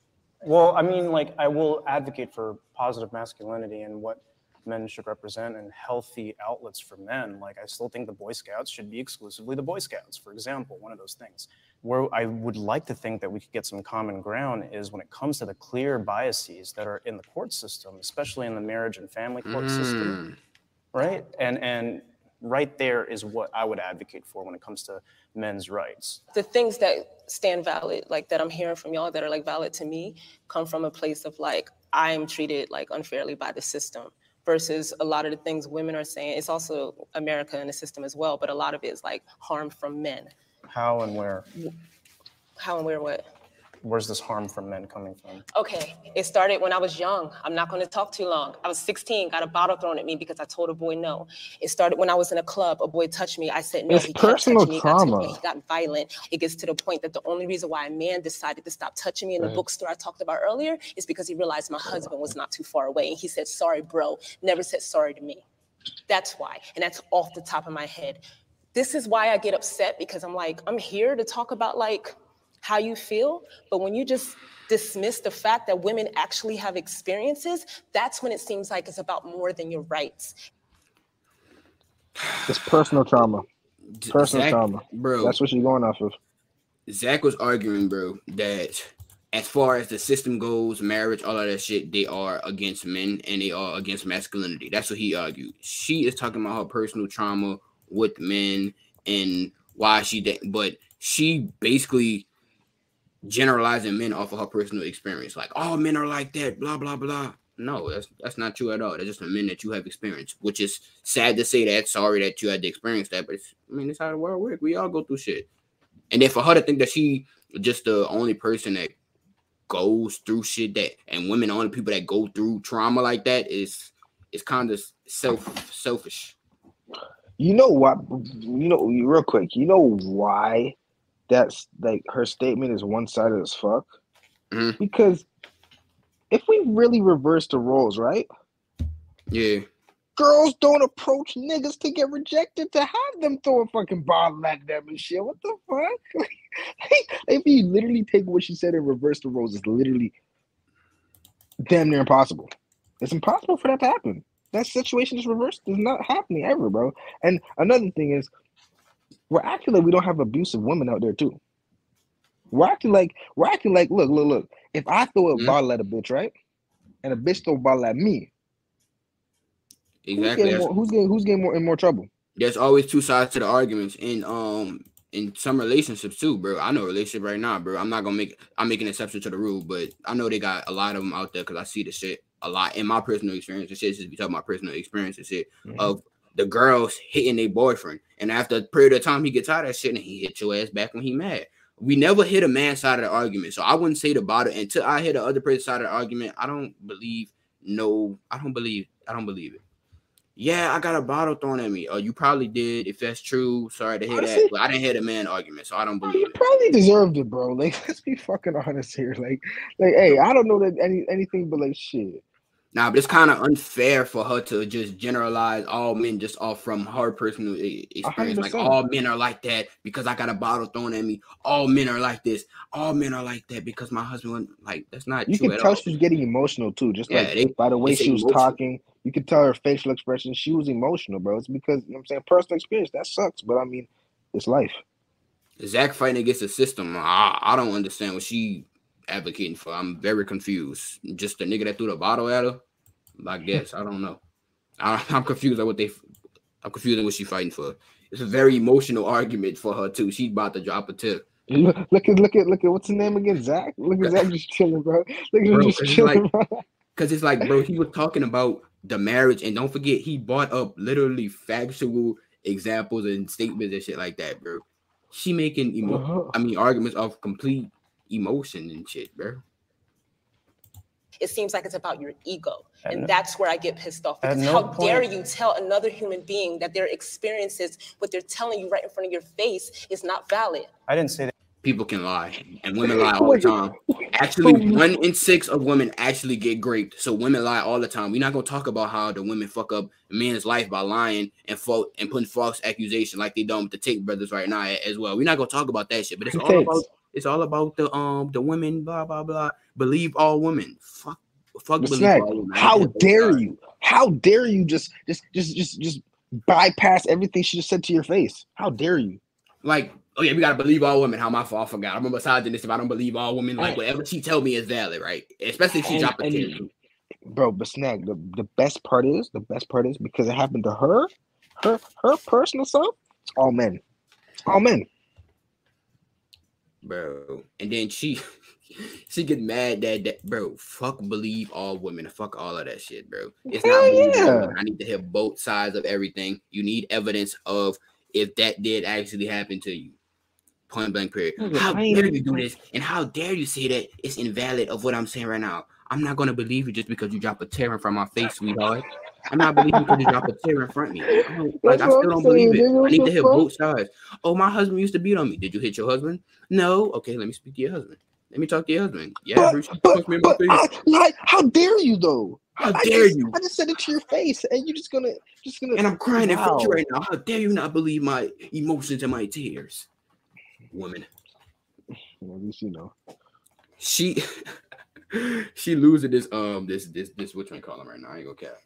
Well, I mean, like, I will advocate for positive masculinity and what men should represent and healthy outlets for men. Like, I still think the Boy Scouts should be exclusively the Boy Scouts, for example, one of those things. Where I would like to think that we could get some common ground is when it comes to the clear biases that are in the court system, especially in the marriage and family court system, mm. right? And and right there is what I would advocate for when it comes to men's rights. the things that stand valid, like that I'm hearing from y'all that are like valid to me, come from a place of like I'm treated like unfairly by the system versus a lot of the things women are saying. It's also America and the system as well, but a lot of it is like harm from men. How and where? How and where what? Where's this harm from men coming from? Okay, it started when I was young. I'm not going to talk too long. I was 16, got a bottle thrown at me because I told a boy no. It started when I was in a club. A boy touched me. I said no. It's he can't personal touch me. He got, trauma. he got violent. It gets to the point that the only reason why a man decided to stop touching me in the Right. bookstore I talked about earlier is because he realized my husband was not too far away. And he said, "Sorry, bro." Never said sorry to me. That's why, and that's off the top of my head. This is why I get upset because I'm like, I'm here to talk about like how you feel, but when you just dismiss the fact that women actually have experiences, that's when it seems like it's about more than your rights. It's personal trauma. Personal Zach- trauma. bro. That's what you're going off of. Zach was arguing, bro, that as far as the system goes, marriage, all of that shit, they are against men and they are against masculinity. That's what he argued. She is talking about her personal trauma with men and why she didn't. but she basically generalizing men off of her personal experience. Like, all men are like that, blah blah blah. No, that's that's not true at all. That's just the men that you have experienced, which is sad to say that. Sorry that you had to experience that, but I mean, it's how the world works. We all go through shit. And then for her to think that she just the only person that goes through shit that and women are the only people that go through trauma like that is is kind of self selfish. You know what? You know, real quick. You know why that's like her statement is one sided as fuck? Mm-hmm. Because if we really reverse the roles, right? Yeah. Girls don't approach niggas to get rejected to have them throw a fucking bottle at them and shit. What the fuck? if you literally take what she said and reverse the roles, it's literally damn near impossible. It's impossible for that to happen. That situation is reversed. Is not happening ever, bro. And another thing is, we're acting like we don't have abusive women out there too. We're acting like we're acting like look, look, look. If I throw a bottle at a bitch, right, and a bitch throw a bottle at me, who's Exactly. getting more, who's getting who's getting more in more trouble? there's always two sides to the arguments and um in some relationships too, bro. I know a relationship right now, bro. I'm not gonna make I'm making an exception to the rule, but I know they got a lot of them out there because I see the shit a lot in my personal experience. And shit just be talking about personal experience and shit of the girls hitting their boyfriend, and after a period of time, he gets out of that shit and he hit your ass back when he mad. We never hit a man's side of the argument, so I wouldn't say the bottom until I hear the other person's side of the argument. I don't believe no, I don't believe I don't believe it. Yeah, I got a bottle thrown at me. Oh, you probably did. If that's true, sorry to hear Honestly- that. But I didn't hear the man argument, so I don't oh, believe You it. probably deserved it, bro. Like, let's be fucking honest here. Like, like, hey, I don't know that any anything but like shit. Nah, but it's kind of unfair for her to just generalize all men just off from her personal experience. Like 100%. all men are like that because I got a bottle thrown at me. All men are like this. All men are like that because my husband went like that's not You can tell all. she's getting emotional too, just Yeah, like they- by the way she was emotional. talking. You could tell her facial expression. She was emotional, bro. It's because you know what I'm saying personal experience. That sucks, but I mean, it's life. Zach fighting against the system. I, I don't understand what she advocating for. I'm very confused. Just the nigga that threw the bottle at her. I guess I don't know. I, I'm confused at what they. I'm confused at what she fighting for. It's a very emotional argument for her too. She's about to drop a tip. Look, look at look at look at what's his name again? Zach. Look at Zach just chilling, bro. Look at him just it's chilling, like- bro. Cause it's like, bro, he was talking about the marriage, and don't forget, he brought up literally factual examples and statements and shit like that, bro. She making emo- Uh-huh. I mean, arguments of complete emotion and shit, bro. It seems like it's about your ego. At And no- that's where I get pissed off. Because no how dare you tell another human being that their experiences, what they're telling you right in front of your face, is not valid? I didn't say that. People can lie, and women lie all the time. Actually, one in six of women actually get raped. So women lie all the time. We're not gonna talk about how the women fuck up a man's life by lying and fault and putting false accusation like they done with the Tate brothers right now as well. We're not gonna talk about that shit. But it's Who all about it's all about the um the women blah blah blah. Believe all women. Fuck fuck. But believe Snag, all women. How get dare sides. you? How dare you just just just just just bypass everything she just said to your face? How dare you? Like, oh yeah, we gotta believe all women. How my fault? I forgot. I'm a misogynist if I don't believe all women. Like whatever she tell me is valid, right? Especially if she And- drop a and- tip. Bro, but Snag, the, the best part is the best part is because it happened to her, her her personal stuff, it's all men. It's all men. Bro. And then she she get mad that, that bro, fuck believe all women, fuck all of that shit, bro. It's not Hell believe all yeah. women. I need to hear both sides of everything. You need evidence of if that did actually happen to you. Point blank period. Nigga, How I dare you do this? And how dare you say that it's invalid of what I'm saying right now? I'm not gonna believe you just because you drop a tear from my face, sweetheart. I'm not believing you you drop a tear in front of me. I like I still don't believe it. I need to hear both sides. Oh, my husband used to beat on me. Did you hit your husband? No. Okay, let me speak to your husband. Let me talk to your husband. Yeah, But- Bruce, But me in my but face. I, like, how dare you though? How I dare just, you? I just said it to your face, and you're just gonna just gonna. And I'm crying in front of you right now. How dare you not believe my emotions and my tears? Woman. Well, at least you know. She she losing this um this this this what you call him right now. I ain't gonna cap.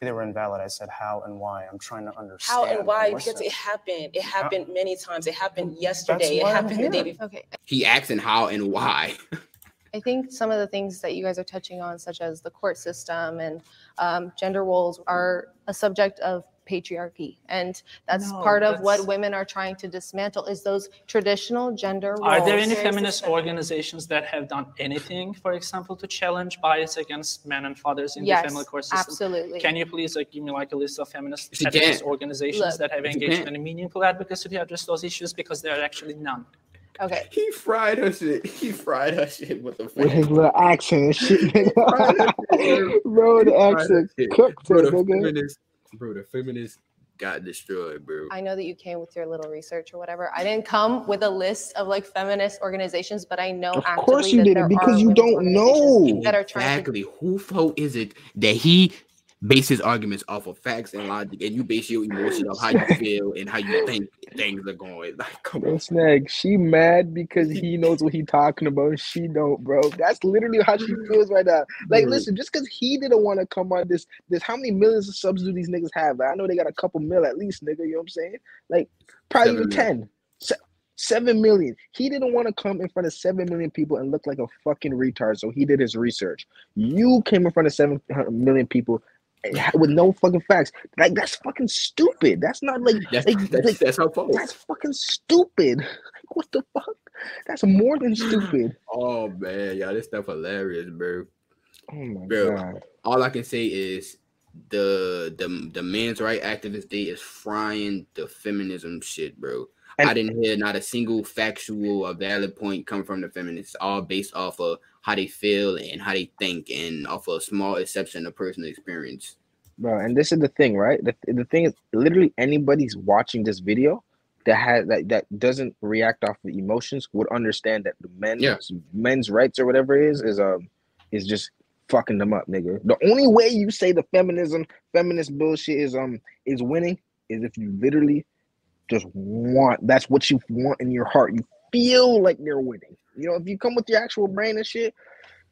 They were invalid. I said how and why. I'm trying to understand. How and why? listen. Because it happened. It happened many times. It happened yesterday. It happened the day before. Okay. He asking how and why. I think some of the things that you guys are touching on, such as the court system and um, gender roles, are a subject of patriarchy, and that's No, part of that's- what women are trying to dismantle. Is those traditional gender roles? Are there any There's feminist this- organizations that have done anything, for example, to challenge bias against men and fathers in Yes, the family court system? absolutely. Can you please like give me like a list of feminist, feminist organizations Look. that have engaged in a meaningful advocacy to address those issues? Because there are actually none. Okay. He fried her shit. He fried her shit with the With his little accent and shit, Right, nigga. bro, the accent cooked bro, it, the nigga. feminist, bro, the feminist got destroyed, bro. I know that you came with your little research or whatever. I didn't come with a list of like feminist organizations, but I know Of course you didn't, because you don't know. that are trying to Exactly. Who fault is it that he bases arguments off of facts and logic, and you base your emotion off how you feel and how you think things are going? Like, come on. Snag, she mad because he knows what he talking about and she don't, bro. That's literally how she feels right now. Like, listen, just because he didn't want to come on this, this, how many millions of subs do these niggas have? Like, I know they got a couple mil at least, nigga. You know what I'm saying? Like, probably even 10. Se- Seven million. He didn't want to come in front of seven million people and look like a fucking retard, so he did his research. You came in front of seven million people with no fucking facts. Like that's fucking stupid. That's not like That's like, that's, like that's her fault. that's fucking stupid. Like, what the fuck? That's more than stupid. Oh man, y'all, this stuff hilarious, bro. Oh my Bro. god. All I can say is the the the men's right activist day is frying the feminism shit, bro. And- I didn't hear not a single factual or valid point come from the feminists, all based off of how they feel and how they think, and off of a small exception of personal experience. Bro, and this is the thing, right? The, the thing is literally anybody's watching this video that has that, that doesn't react off the emotions would understand that the men's Yeah. men's rights or whatever it is is um is just fucking them up, nigga. The only way you say the feminism, feminist bullshit is um is winning is if you literally just want that's what you want in your heart. You feel like they're winning. You know, if you come with your actual brain and shit,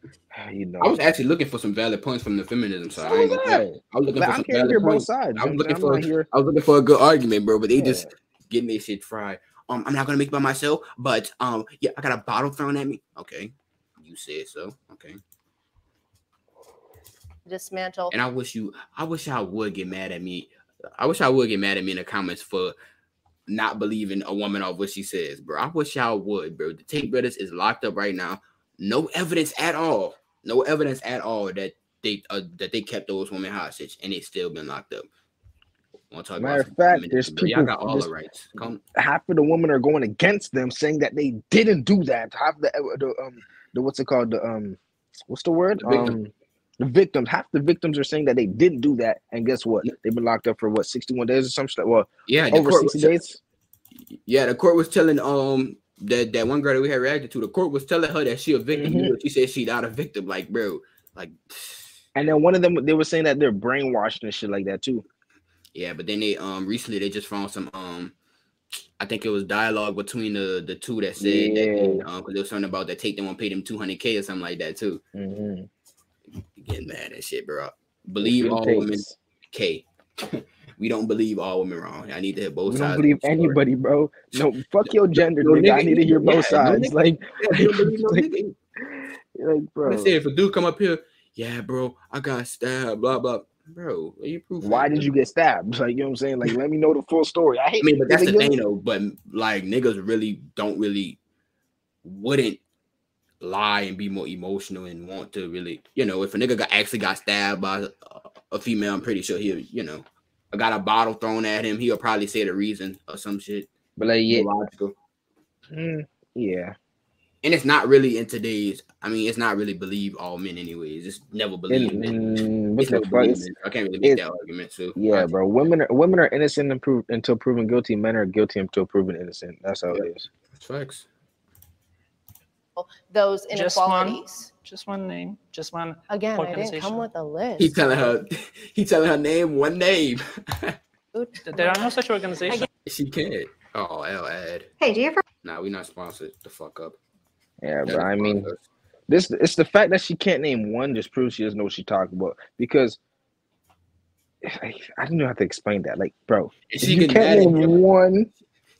you know. I was actually looking for some valid points from the feminism side. So I, ain't was. I. I was looking Like, for I'm some valid hear both points. sides. I was I'm- looking I'm for not here- I was looking for a good argument, bro. But they just Yeah. getting their shit fried. Um, I'm not gonna make it by myself, but um, yeah, I got a bottle thrown at me. Okay, you said so. Okay, dismantle. and I wish you, I wish I would get mad at me. I wish I would get mad at me in the comments for not believing a woman of what she says, bro. I wish y'all would, bro. The Tate brothers is locked up right now. No evidence at all. No evidence at all that they uh, that they kept those women hostage and they still been locked up. Want to talk Matter about of fact, there's bro. Y'all people- got all the rights. Come, half of the women are going against them, saying that they didn't do that. Half the the um the what's it called the um what's the word The um the victims. Half the victims are saying that they didn't do that, and guess what? They've been locked up for what sixty one days or some shit. Well, yeah, over sixty was- days. Yeah, the court was telling um that that one girl that we had reacted to. The court was telling her that she a victim. Mhm. even She said she not a victim. Like, bro, like, And then one of them they were saying that they're brainwashed and shit like that too. yeah. But then they um recently they just found some um. I think it was dialogue between the the two that said that Yeah. um because there was something about that take them and pay them two hundred k or something like that too. Mhm. Getting mad at shit, bro. Believe all takes. women. K. we don't believe all women wrong. I need to hit both We sides. don't believe anybody, bro. No, fuck your gender, No nigga. I need to hear either. both Yeah, no sides. Like, Yeah, they no like, like, bro. Let's say if a dude come up here, yeah, bro, I got stabbed, blah blah. Bro, are you proof? Why did you get stabbed? Like, you know what I'm saying? Like, let me know the full story. I hate. I mean, but that's the nigga, thing though. But like niggas really don't really wouldn't lie and be more emotional and want to really, you know, if a nigga got actually got stabbed by a, a female, I'm pretty sure he'll, you know, got a bottle thrown at him, he'll probably say the reason or some shit. But like, yeah, Logical. Mm, yeah. And it's not really in today's. I mean, it's not really believe all men anyways. It's never believe And, men. mm, It's the never believe It's- men. I can't really make that argument. So Yeah, bro. Women are women are innocent until, until proven guilty. Men are guilty until proven innocent. That's how it is. Facts. Those Just one, inequalities. just one name, just one Again, I didn't come with a list. He telling her, he telling her name one name. There are no such organizations. she can't. Oh, L ad. Hey, do you ever? Nah, we not sponsored. The fuck up. Yeah, but I mean, this it's the fact that she can't name one just proves she doesn't know what she's talking about. Because I, I don't know how to explain that. Like, bro, if She you get mad can't name one.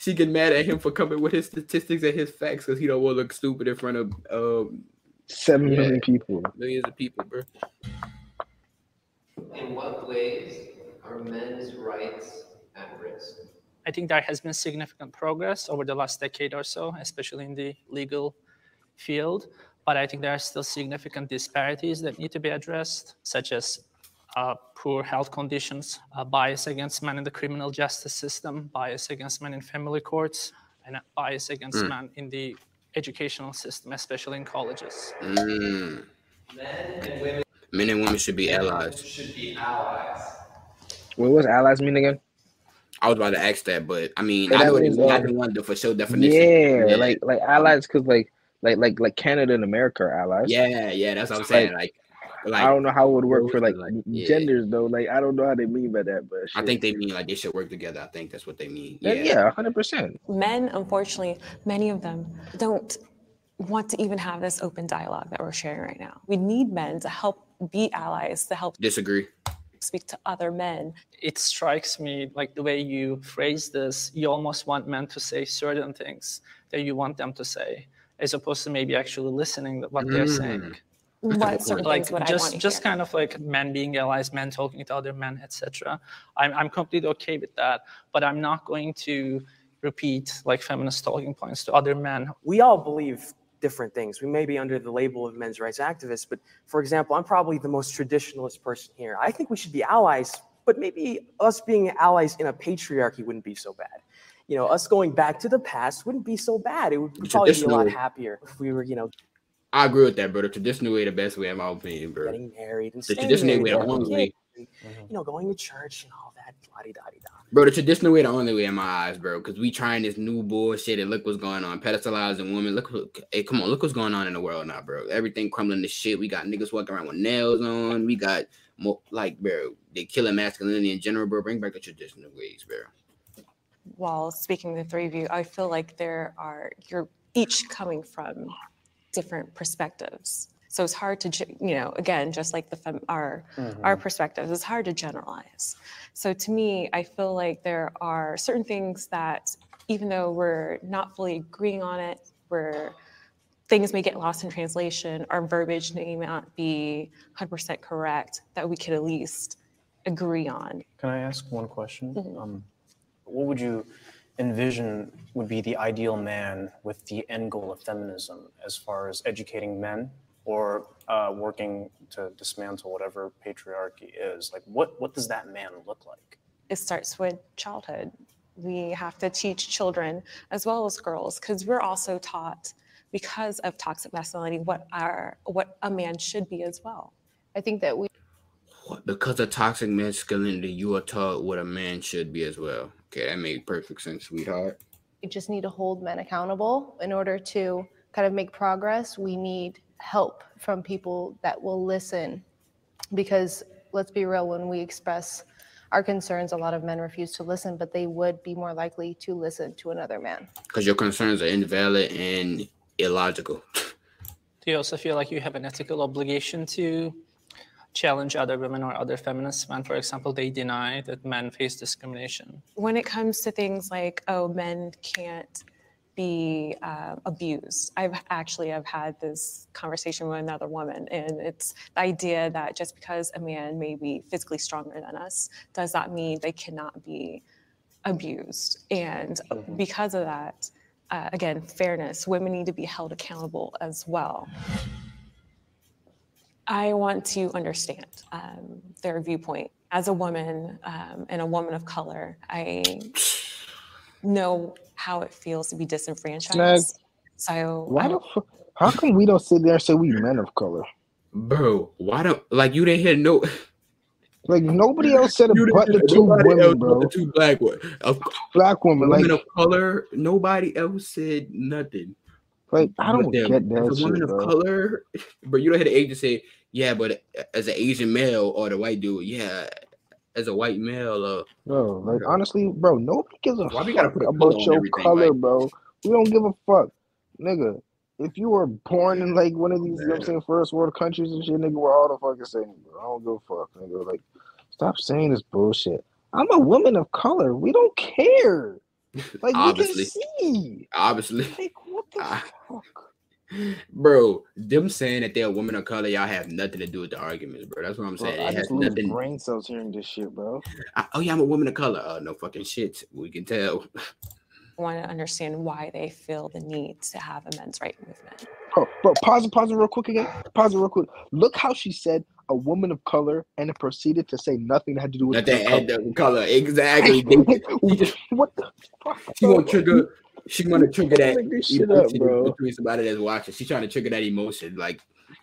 She get mad at him for coming with his statistics and his facts because he don't want to look stupid in front of um Seven Yeah. million people. millions of people, bro. In what ways are men's rights at risk? I think there has been significant progress over the last decade or so, especially in the legal field. But I think there are still significant disparities that need to be addressed, such as poor health conditions, uh, bias against men in the criminal justice system, bias against men in family courts, and bias against Mm. men in the educational system, especially in colleges. Mm. Men and women Men and women should be allies. should be allies. Wait, what's allies mean again? I was about to ask that, but I mean, Yeah, I that know means, they I um, just the for sure definition. Yeah, like like allies, because like like like like Canada and America are allies. yeah, yeah, that's what I'm saying. Like, like I don't know how it would work for are like, like- yeah. genders though. Like I don't know how they mean by that, but I think they mean like they should work together. I think that's what they mean. Yeah, Yeah, yeah, hundred percent. Men, unfortunately, many of them don't want to even have this open dialogue that we're sharing right now. We need men to help be allies, to help Disagree. speak to other men. it strikes me like the way you phrase this, you almost want men to say certain things that you want them to say, as opposed to maybe actually listening to what they're Mm. saying. What certain Like things would just want just hear? kind of like men being allies, men talking to other men, etc. I'm I'm completely okay with that, but I'm not going to repeat like feminist talking points to other men. we all believe different things. We may be under the label of men's rights activists, but for example, I'm probably the most traditionalist person here. I think we should be allies, but maybe us being allies in a patriarchy wouldn't be so bad. You know, us going back to the past wouldn't be so bad. It would probably be a lot happier if we were, you know, I agree with that, bro. The traditional way, the best way, in my opinion, bro. getting married and The staying traditional married way, the and having only way. Mm-hmm. you know, going to church and all that. La-di-da-di-da. Bro, the traditional way, the only way in my eyes, bro, because we trying this new bullshit and look what's going on. Pedestalizing women. Look, what- hey, come on, look what's going on in the world now, bro. Everything crumbling to shit. We got niggas walking around with nails on. We got more, like, bro, they killing masculinity in general, bro. Bring back the traditional ways, bro. while speaking to the three of you, I feel like there are you're each coming from different perspectives. So it's hard to, you know, again, just like the fem- our our perspectives, it's hard to generalize. So to me, I feel like there are certain things that, even though we're not fully agreeing on it, we're things may get lost in translation, our verbiage may not be 100% correct, that we could at least agree on. Can I ask one question? Mhm. Um, what would you envision would be the ideal man with the end goal of feminism as far as educating men or uh, working to dismantle whatever patriarchy is? Like, what, what does that man look like? it starts with childhood. We have to teach children as well as girls because we're also taught because of toxic masculinity what our what a man should be as well. I think that we What? Because of toxic masculinity, you are taught what a man should be as well. Okay, that made perfect sense, sweetheart. We just need to hold men accountable in order to kind of make progress. We need help from people that will listen because let's be real, when we express our concerns, a lot of men refuse to listen, but they would be more likely to listen to another man. Because your concerns are invalid and illogical. Do you also feel like you have an ethical obligation to challenge other women or other feminists when, for example, they deny that men face discrimination? When it comes to things like oh men can't be uh, abused, I've actually I've had this conversation with another woman, and it's the idea that just because a man may be physically stronger than us does that mean they cannot be abused, and because of that. Uh, again, fairness. Women need to be held accountable as well. I want to understand um, their viewpoint. As a woman um, and a woman of color, I know how it feels to be disenfranchised. So Why I- the fuck? How come we don't sit there and say we men of color? Bro, why don't like you didn't hear no Like nobody else said it you but the two women, bro. The two black ones. Of Black women, women like, of color, nobody else said nothing. Like I don't them, get that a woman shit, of bro. color, but you don't hear the agent say, yeah, but as an Asian male or the white dude, yeah, as a white male, uh, Bro, like honestly, bro, nobody gives a fuck put a about your color, like- bro. We don't give a fuck, nigga. If you were born in like one of these, you know what I'm saying, first world countries and shit, nigga, we're all the fucking same, bro. I don't give a fuck, nigga. Like, stop saying this bullshit. I'm a woman of color. We don't care. Like, Obviously. we can see. obviously, Like, what the Ah. fuck? bro, them saying that they're a woman of color, y'all have nothing to do with the arguments, bro. That's what I'm Bro, saying. I it has just lose nothing. brain cells hearing this shit, bro. I- oh yeah, I'm a woman of color. Oh no, fucking shit. We can tell. I want to understand why they feel the need to have a men's right movement. Bro, bro, pause it, pause it real quick again. Pause it real quick. Look how she said a woman of color and it proceeded to say nothing that had to do with That had color. the color exactly. She just what the fuck? she bro? gonna trigger. She gonna trigger that Make this shit up, emotion bro. between somebody that's watching. She's trying to trigger that emotion. Like,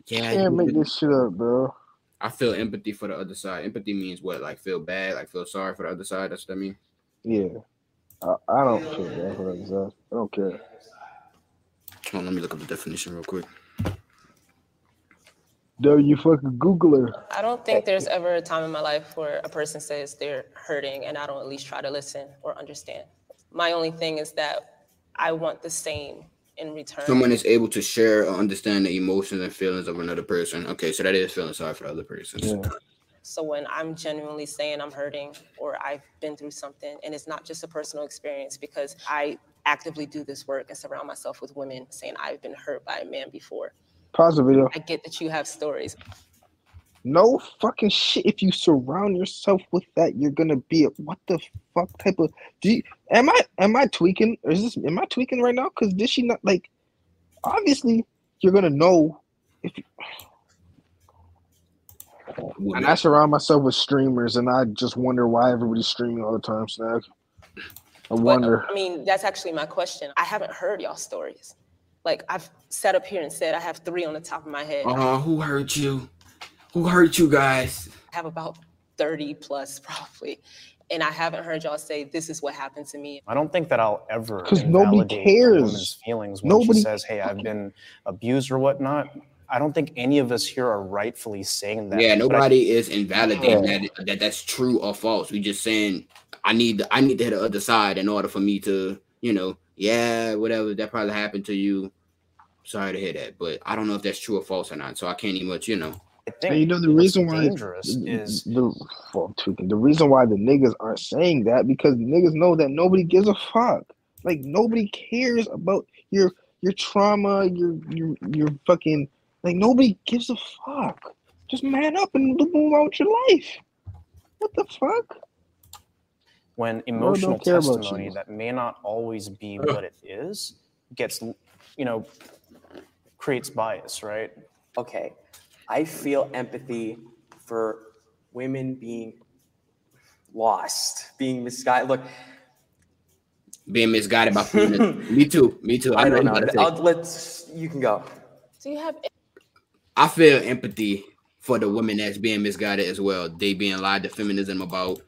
yeah, Can't you make this shit up, bro. I feel empathy for the other side. Empathy means what? Like feel bad, like feel sorry for the other side. That's what I mean. Yeah. I, I don't feel bad for that. I don't care. Hold on, let me look up the definition real quick. Though you fucking Googler. I don't think there's ever a time in my life where a person says they're hurting and I don't at least try to listen or understand. My only thing is that I want the same in return. Someone is able to share or understand the emotions and feelings of another person. Okay, so that is feeling sorry for the other person. Yeah. So when I'm genuinely saying I'm hurting or I've been through something, and it's not just a personal experience because I actively do this work and surround myself with women saying I've been hurt by a man before. Pause the video. I get that you have stories. No fucking shit. If you surround yourself with that, you're gonna be a what the fuck type of do you am I am I tweaking? Or is this am I tweaking right now? Cause did she not like obviously you're gonna know if you, and I surround myself with streamers and I just wonder why everybody's streaming all the time, Snag. I But, wonder. I mean, that's actually my question. I haven't heard y'all stories. Like I've sat up here and said I have three on the top of my head. Oh, who hurt you? Who hurt you guys? I have about 30 plus probably. and I haven't heard y'all say this is what happened to me. I don't think that I'll ever 'Cause nobody invalidate a cares. woman's feelings when Nobody- she says, "Hey, I've been abused or whatnot." I don't think any of us here are rightfully saying that. Yeah, but I- nobody is invalidating Yeah. that, that that's true or false. We just saying I need the, I need to hit the other side in order for me to, you know, yeah, whatever that probably happened to you. Sorry to hear that, but I don't know if that's true or false or not. So I can't even much, you know. I think And you know the reason why dangerous is the well. The reason why the niggas aren't saying that because the niggas know that nobody gives a fuck. Like nobody cares about your your trauma, your your your fucking like nobody gives a fuck. Just man up and move on with your life. What the fuck? When emotional testimony that may not always be what it is gets, you know, creates bias, right? Okay, I feel empathy for women being lost, being misguided. Look, Being misguided by feminism. me too. Me too. I, I don't what know. to say. I'll, let's. You can go. Do you have I feel empathy for the women that's being misguided as well. They being lied to feminism about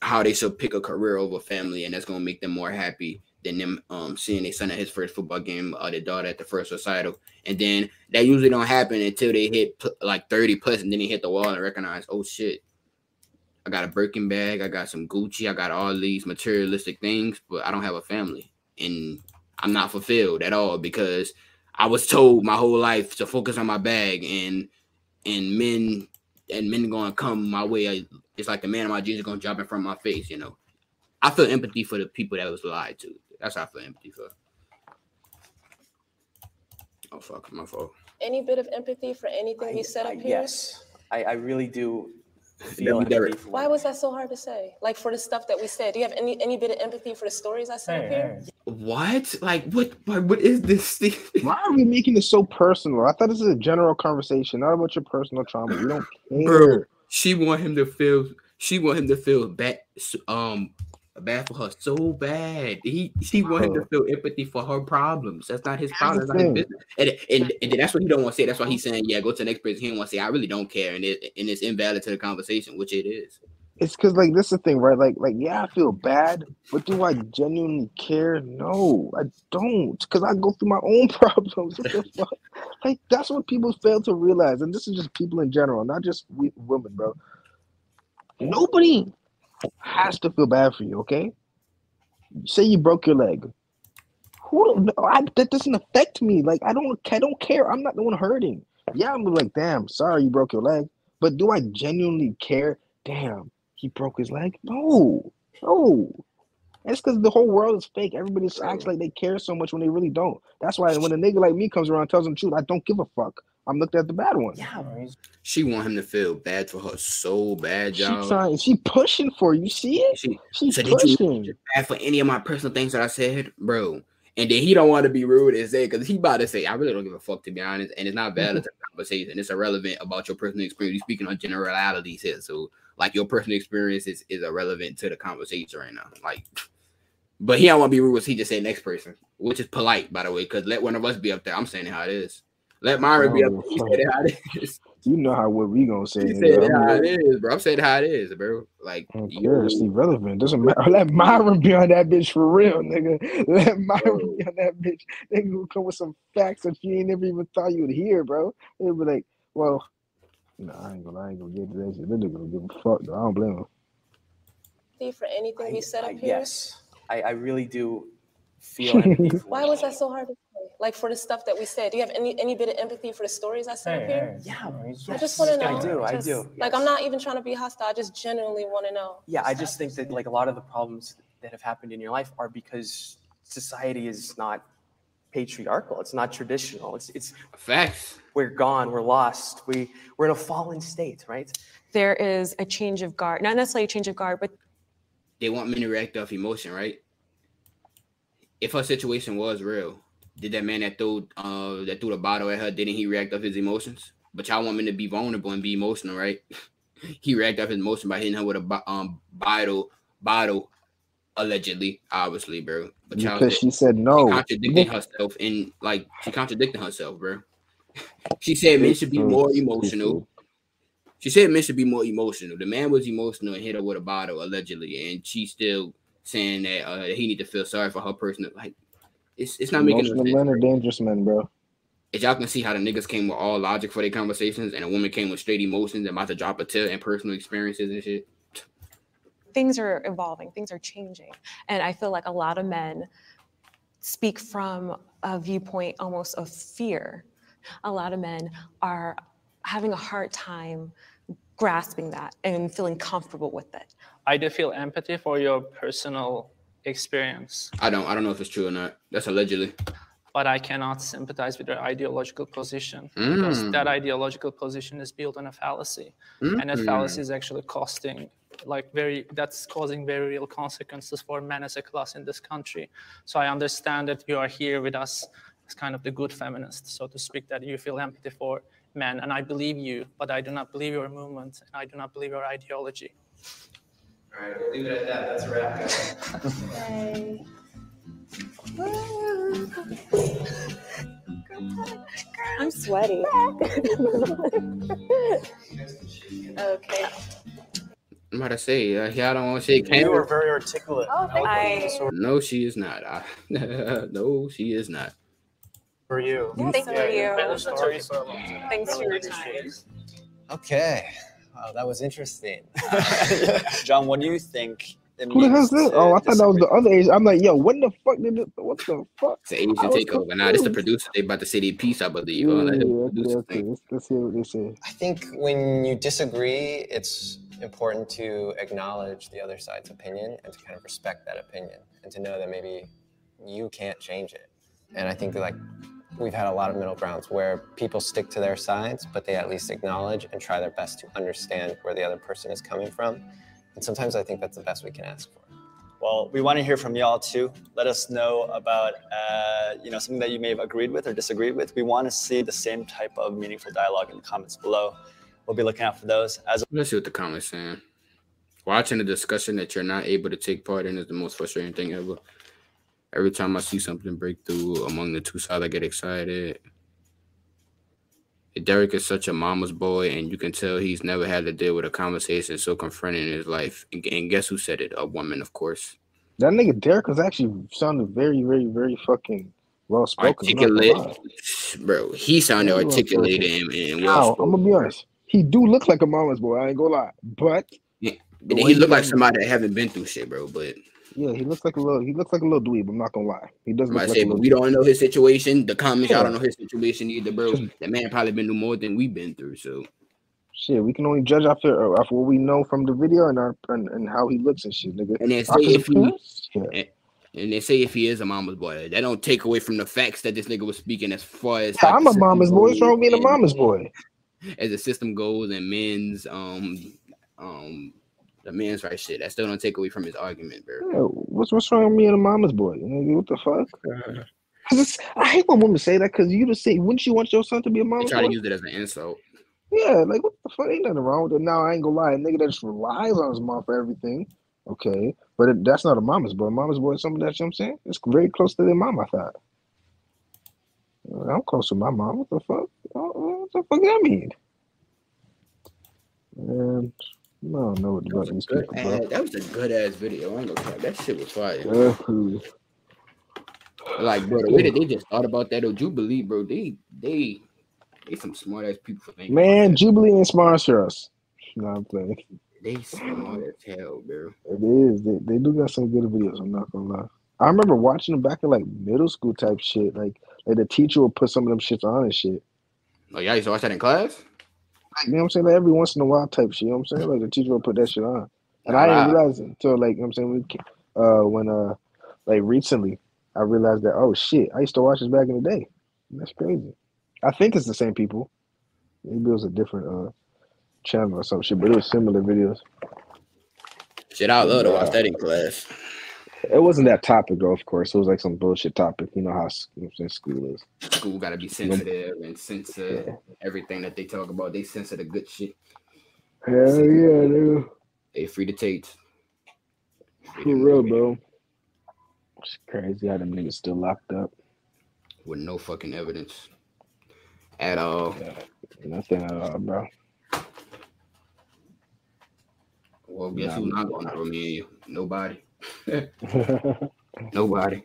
how they should pick a career over family, and that's gonna make them more happy than them um seeing their son at his first football game or their daughter at the first recital. And then that usually don't happen until they hit like 30 plus and then they hit the wall and recognize, oh shit, I got a Birkin bag, I got some Gucci, I got all these materialistic things, but I don't have a family. And I'm not fulfilled at all because I was told my whole life to focus on my bag and and men and men gonna come my way. I- It's like the man in my jeans is gonna drop in front of my face, you know. I feel empathy for the people that was lied to. That's how I feel empathy for. Oh fuck, my fault. any bit of empathy for anything we said I- up here? Yes, I, I really do feel be Derek. empathy for Why was that so hard to say? Like for the stuff that we said, do you have any any bit of empathy for the stories I said up here? What? Like what? What, what is this thing? Why are we making this so personal? I thought this is a general conversation, not about your personal trauma. We don't Bro, care. She want him to feel. She want him to feel bad. Um, bad for her so bad. He she want him to feel empathy for her problems. That's not his problem. That's not his business. And, and and that's what he don't want to say. That's why he's saying, yeah, go to the next person. He don't want to say, I really don't care, and it and it's invalid to the conversation, which it is. It's because like this is the thing, right? Like like yeah, I feel bad, but do I genuinely care? No, I don't, because I go through my own problems. Like that's what people fail to realize, and this is just people in general, not just we, women, bro. Nobody has to feel bad for you, okay? Say you broke your leg. Who? I, that doesn't affect me. Like I don't, I don't care. I'm not the one hurting. Yeah, I'm like, damn, sorry you broke your leg. But do I genuinely care? Damn, he broke his leg. No, no. That's because the whole world is fake. Everybody just acts like they care so much when they really don't. That's why when a nigga like me comes around and tells them the truth, I don't give a fuck. I'm looked at the bad one. Yeah, She want him to feel bad for her so bad, She y'all. trying, she pushing for you. See it? She, She so did you pushing. bad for any of my personal things that I said, bro? And then he don't want to be rude and say because he about to say, I really don't give a fuck to be honest, and it's not valid to the conversation. It's irrelevant about your personal experience. You're speaking on generalities here, so like your personal experience is, is irrelevant to the conversation right now. Like, but he don't want to be rude. He just said next person, which is polite by the way, because let one of us be up there. I'm saying how it is. Let Myron be up there. He said it how it is. You know how what we gonna say. He said it how it is, bro. I'm saying how it is, bro. Like, oh, you- care. It's irrelevant. Doesn't matter. Let Myron be on that bitch for real, nigga. Let Myron be on that bitch. They gonna come with some facts that you ain't never even thought you would hear, bro. They'll be like, well, no, I ain't gonna, I ain't gonna get to that shit. That nigga gonna give a fuck. Though. I don't blame him. Empathy for anything we said I- up here? yes, I, I really do feel Why was that so hard to say? Like for the stuff that we said, do you have any any bit of empathy for the stories I said up here? Yeah, I just want to know. I do, I Just- do. Like I'm not even trying to be hostile. I just genuinely want to know. Yeah, I just think that like a lot of the problems that have happened in your life are because society is not patriarchal. It's not traditional. It's it's facts. We're gone. We're lost. We we're in a fallen state, right? There is a change of guard, not necessarily a change of guard, but they want men to react off emotion, right? If her situation was real, did that man that threw uh that threw the bottle at her, didn't he react off his emotions? But y'all want men to be vulnerable and be emotional, right? he reacted off his emotion by hitting her with a um bottle bottle, allegedly, obviously, bro. But Because she said no. she contradicting herself and like she contradicting herself, bro. She said men should be more emotional. She said men should be more emotional. The man was emotional and hit her with a bottle allegedly, and she's still saying that uh, he need to feel sorry for her personal. Like it's it's not making no Emotional sense. men are dangerous men, bro. If y'all can see how the niggas came with all logic for their conversations, and a woman came with straight emotions and about to drop a tear and personal experiences and shit. Things are evolving, things are changing. And I feel like a lot of men speak from a viewpoint almost of fear. A lot of men are having a hard time grasping that and feeling comfortable with it. I do feel empathy for your personal experience, I don't I don't know if it's true or not. That's allegedly. But I cannot sympathize with their ideological position because Mm. that ideological position is built on a fallacy, and that Mm. fallacy is actually costing like very that's causing very real consequences for men as a class in this country. So I understand that you are here with us as kind of the good feminist, so to speak, that you feel empathy for men, and I believe you, but I do not believe your movement, and I do not believe your ideology. All right, we'll leave it at that. That's a wrap, guys. I'm sweaty. Okay. I'm about to say, uh, y'all don't want to shake You were very articulate. Oh, I, No, she is not. I, no, she is not. For you. thanks for you. Better stories for a long time. Thanks for your time. Okay. Wow, that was interesting. John, what do you think? It Who the hell's this? Oh, I thought that was the other Asian. I'm like, yo, what the fuck did it? What the fuck? It's an Asian I was takeover. Nah, this the producer. They about to say their piece, I believe. Yeah, Oh, yeah, okay, okay. Let's, let's hear what they say. I think when you disagree, it's important to acknowledge the other side's opinion and to kind of respect that opinion and to know that maybe you can't change it. And I think that like we've had a lot of middle grounds where people stick to their sides, but they at least acknowledge and try their best to understand where the other person is coming from. And sometimes I think that's the best we can ask for. Well, we want to hear from y'all too. Let us know about uh, you know something that you may have agreed with or disagreed with. We want to see the same type of meaningful dialogue in the comments below. We'll be looking out for those. As Let's see what the comments saying. Watching a discussion that you're not able to take part in is the most frustrating thing ever. Every time I see something break through among the two sides, I get excited. Derek is such a mama's boy, and you can tell he's never had to deal with a conversation so confronting in his life. And, and guess who said it? A woman, of course. That nigga Derek was actually sounded very, very, very fucking well spoken. Articulate, bro. He sounded well articulated and, and well I'm gonna be honest. He do look like a mama's boy. I ain't gonna lie, but Yeah. the And way he looked like somebody that haven't been through shit, bro. But Yeah, he looks like a little. He looks like a little dweeb. I'm not gonna lie. He does I'm look like say, a but we don't know his situation. The comments, y'all Yeah. don't know his situation either, bro. That man probably been through more than we've been through. So Shit, we can only judge after uh, after what we know from the video and our and, and how he looks and shit, nigga. and then say After if he yeah. and, and they say if he is a mama's boy, that don't take away from the facts that this nigga was speaking as far as Yeah, I'm a mama's boy. What's wrong being a mama's boy? As the system goes and men's um um the man's right shit, that still don't take away from his argument, bro. Yeah, what's what's wrong with me and a mama's boy? Nigga, what the fuck? I hate when women say that because you just say, wouldn't you want your son to be a They mama's try boy? to use it as an insult. Yeah, like what the fuck? Ain't nothing wrong with it. Now I ain't gonna lie, a nigga that just relies on his mom for everything. Okay, but it, that's not a mama's boy. Mama's boy is something that you know what I'm saying. It's very close to their mom. I thought. I'm close to my mom. What the fuck? What the fuck that mean? And I don't know what That was about a these good people, ass, that was a good ass video. I ain't gonna cap. That shit was fire. Definitely. Like, bro, the way that they just thought about that, or Jubilee, bro, they they they some smart ass people for. Man, Jubilee ain't sponsor us. No, I'm playing. They smart as hell, bro. It is. They, they do got some good videos. I'm not gonna lie. I remember watching them back in like middle school type shit. Like, like the teacher would put some of them shits on and shit. Oh, yeah, y'all used to watch that in class? You know what I'm saying? Like every once in a while type shit. You know what I'm saying? Like the teacher will put that shit on. And I didn't realize it until like, you know what I'm saying? We, uh, when, uh, like recently, I realized that, oh shit, I used to watch this back in the day. That's crazy. I think it's the same people. Maybe it was a different, uh, channel or some shit, but it was similar videos. Shit, I love to watch that in class. It wasn't that topic though, of course. It was like some bullshit topic. You know how s- you know, what I'm saying, school is. School got to be sensitive and censor everything that they talk about. They censor the good shit. Hell yeah, dude. They free to take. For real, bro. It's crazy how them niggas still locked up. with no fucking evidence at all. Nothing at all, bro. Well, guess Nah, who's not going to me and you? Nobody. Nobody.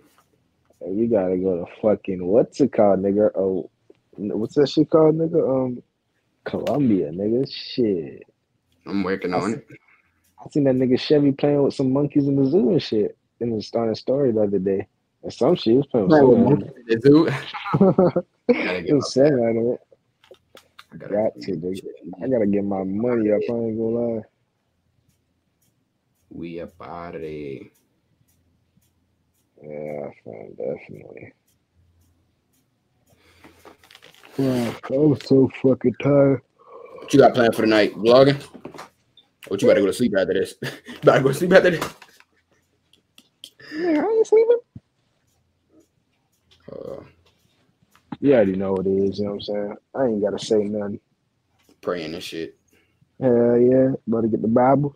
we gotta go to fucking what's it called, nigga? Oh, what's that shit called, nigga? Um, Colombia, nigga. Shit. I'm working I on se- it. I seen that nigga Chevy playing with some monkeys in the zoo and shit in the on the story the other day. Or some shit. Was playing with some monkeys in the zoo? animal. Gotta it get was seven. I Got gotta, to, nigga. I gotta get my money up. I ain't gonna lie. We up out of there. Yeah, fam, definitely. Fuck, I'm so fucking tired. What you got planned for the night? Vlogging? What you about to go to sleep after this? you about to go to sleep after this? Yeah, I ain't sleeping. Uh, You already know what it is, you know what I'm saying? I ain't gotta say nothing. praying and shit. Hell yeah, better get the Bible,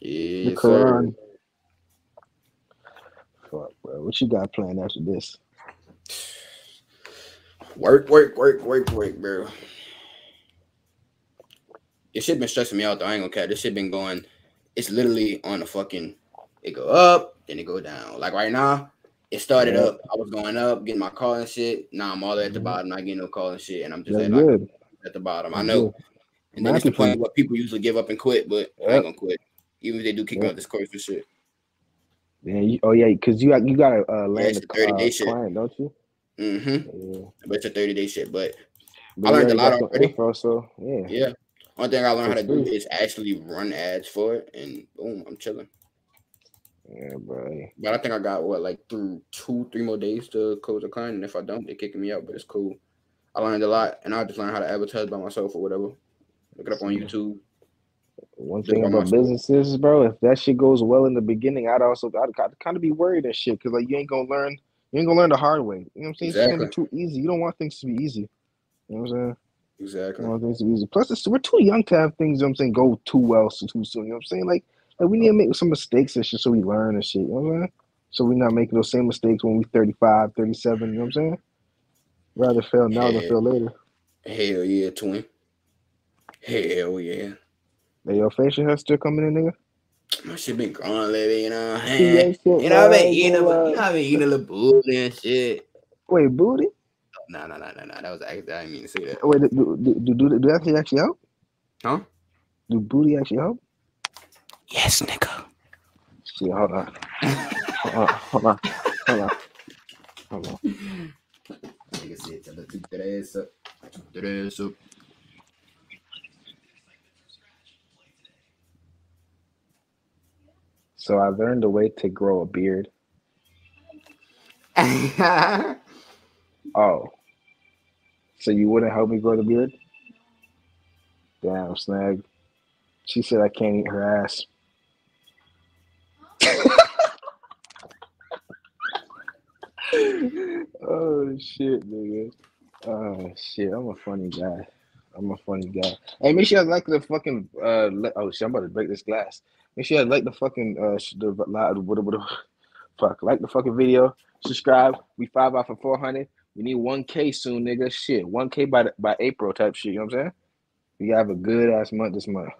the Yes, sir. Quran. Fuck, bro. What you got planned after this? Work, work, work, work, work, bro. This shit been stressing me out though. I ain't gonna care. This shit been going. It's literally on the fucking. It go up, then it go down. Like right now, it started Yeah. up. I was going up, getting my call and shit. Now I'm all the way at the Mhm. bottom, not getting no call and shit, and I'm just That's at, like, at the bottom. I know. And then it's the point where people usually give up and quit, but I ain't gonna quit. Even if they do kick Yep. out this course for shit. Yeah, you, oh yeah, because you got you gotta uh, Yeah, land the a 30 uh, day shit. client, don't you? Mm-hmm. Yeah. But it's a 30 day shit. But But I learned a lot already. info, so yeah. Yeah. One thing I learned how to do is actually run ads for it, and boom, I'm chilling. Yeah, bro. But I think I got what like through two, three more days to close a client, and if I don't, they're kicking me out. But it's cool. I learned a lot, and I just learned how to advertise by myself or whatever. Look it up on YouTube. One thing about myself. businesses, bro, if that shit goes well in the beginning, I'd also I'd, I'd kind of be worried and shit because like you ain't gonna learn, you ain't gonna learn the hard way. You know what I'm saying? It's gonna be too easy. You don't want things to be easy. You know what I'm saying? Exactly. You want things to be easy. Plus, it's, we're too young to have things. You know what I'm saying? Go too well so too soon. You know what I'm saying? Like, like we need to make some mistakes and shit so we learn and shit. You know what I'm saying? So we're not making those same mistakes when we're 35, 37. You know what I'm saying? Rather fail now than fail later. Hell yeah, twin. Hell yeah. Hey, your facial hair still coming in, nigga? My shit been growing lately, you know. See that shit, You know, I've been eating, a, you know, I've been eating a little booty and shit. Wait, booty? No, no, no, no, no. That was actually, I didn't mean to say that. Wait, do do do, do, do that actually actually help? Huh? Do booty actually help? Yes, nigga. Shit, hold on. hold on, hold on, hold on, hold on. Nigga said, tell her to keep that ass up. That ass up. So I learned a way to grow a beard. Oh. So you wouldn't help me grow the beard? Damn, snag. She said I can't eat her ass. oh shit, nigga. Oh shit, I'm a funny guy. I'm a funny guy. Hey, make sure you like the fucking uh. Le- oh shit, I'm about to break this glass. Make sure you like the fucking uh the what fuck like the fucking video. Subscribe. We five out for four hundred. We need one K soon, nigga. Shit, one K by the, by April type shit. You know what I'm saying? We gotta have a good ass month this month.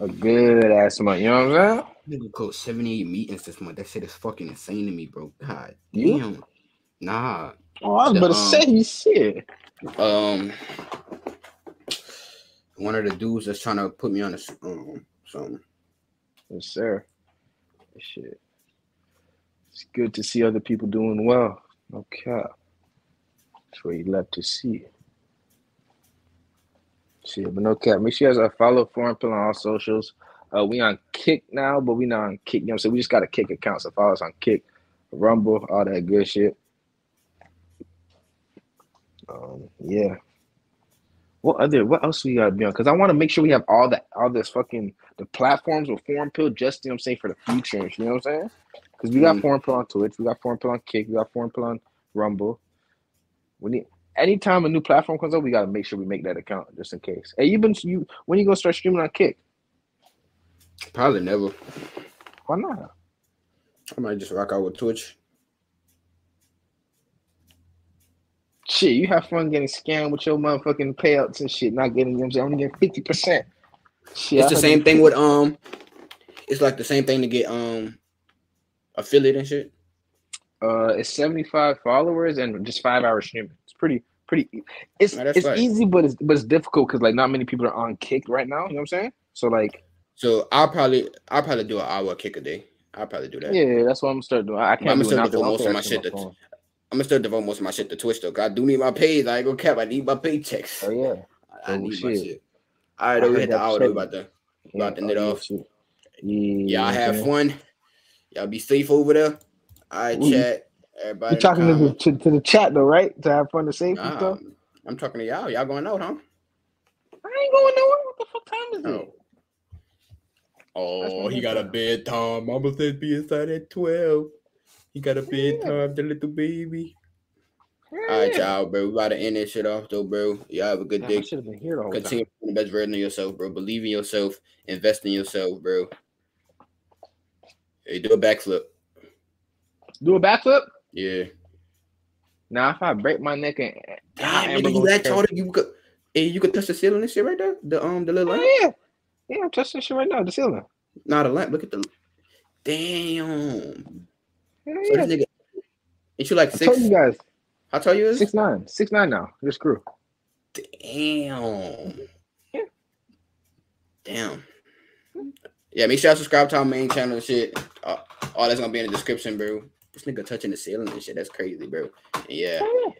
A good ass month. You know what I'm saying? Nigga coach 78 meetings this month. That shit is fucking insane to me, bro. God You? damn. Nah. Oh, I was The, about to um, say you shit. Um, one of the dudes that's trying to put me on a um something. Yes, sir. Shit. It's good to see other people doing well. No cap. That's what you love to see. Shit, but no cap. Make sure you guys uh, follow Foreign Pill on all socials. Uh, we on Kick now, but we not on Kick. You know what I'm saying? We just got a Kick account, so follow us on Kick, Rumble, all that good shit. Um, yeah. What other? What else we gotta be on? Because I want to make sure we have all that, all this fucking the platforms with Foreign Pill, just you know what I'm saying for the future. You know what I'm saying? Because we got Mm. Foreign Pill on Twitch, we got Foreign Pill on Kick, we got Foreign Pill on Rumble. We need anytime a new platform comes up, we gotta make sure we make that account just in case. Hey, you been you when you gonna start streaming on Kick? Probably never. Why not? I might just rock out with Twitch. Shit, you have fun getting scammed with your motherfucking payouts and shit, not getting you know I'm only getting fifty percent. Shit, It's I the same thing with um. it's like the same thing to get um affiliate and shit. Uh, it's 75 followers and just five hours streaming. It's pretty, pretty. It's that's it's right. easy, but it's but it's difficult because like not many people are on Kick right now. You know what I'm saying? So like, So I'll probably I'll probably do an hour kick a day. I'll probably do that. yeah, that's what I'm gonna start doing. I I'm can't gonna do it still now 'cause devote most of my shit my. I'm gonna still devote most of my shit to Twitch though. 'cause I do need my pays. I ain't gonna cap. I need my paychecks. Oh yeah. I Oh, need my shit. shit. All right, I we hit the hour. Though, about to Yeah, about to knit yeah, off. shit. Y'all Yeah, have man. fun. Y'all be safe over there. All right, We- chat. Everybody. You in the talking to the, to, to the chat though, right? To have fun and safe Nah, stuff. I'm talking to y'all. Y'all going out, huh? I ain't going nowhere. What the fuck time is it? Oh. Oh, he got a bedtime. Mama said be inside at 12. He got a bedtime, the little baby. All right, y'all, bro. We about to end this shit off, though, bro. Y'all have a good Damn, I day. should have been here the whole Continue time. being the best version of yourself, bro. Believe in yourself. Invest in yourself, bro. Hey, do a backflip. Do a backflip? Yeah. Now if I break my neck and Damn, I you that stay- tall that you could, hey, you could touch the ceiling and shit right there. The um, the little lamp. Oh, yeah, yeah, I'm touching shit right now. The ceiling. Not a lamp. Look at the. Damn. Yeah, So yeah. this nigga, ain't you like I six? told you guys. How tall you is? Six nine. Six nine now. This crew. Damn. Damn. Yeah, make sure y'all subscribe to our main channel and shit. Uh, all that's gonna be in the description, bro. This nigga touching the ceiling and shit. That's crazy, bro. Yeah. Damn.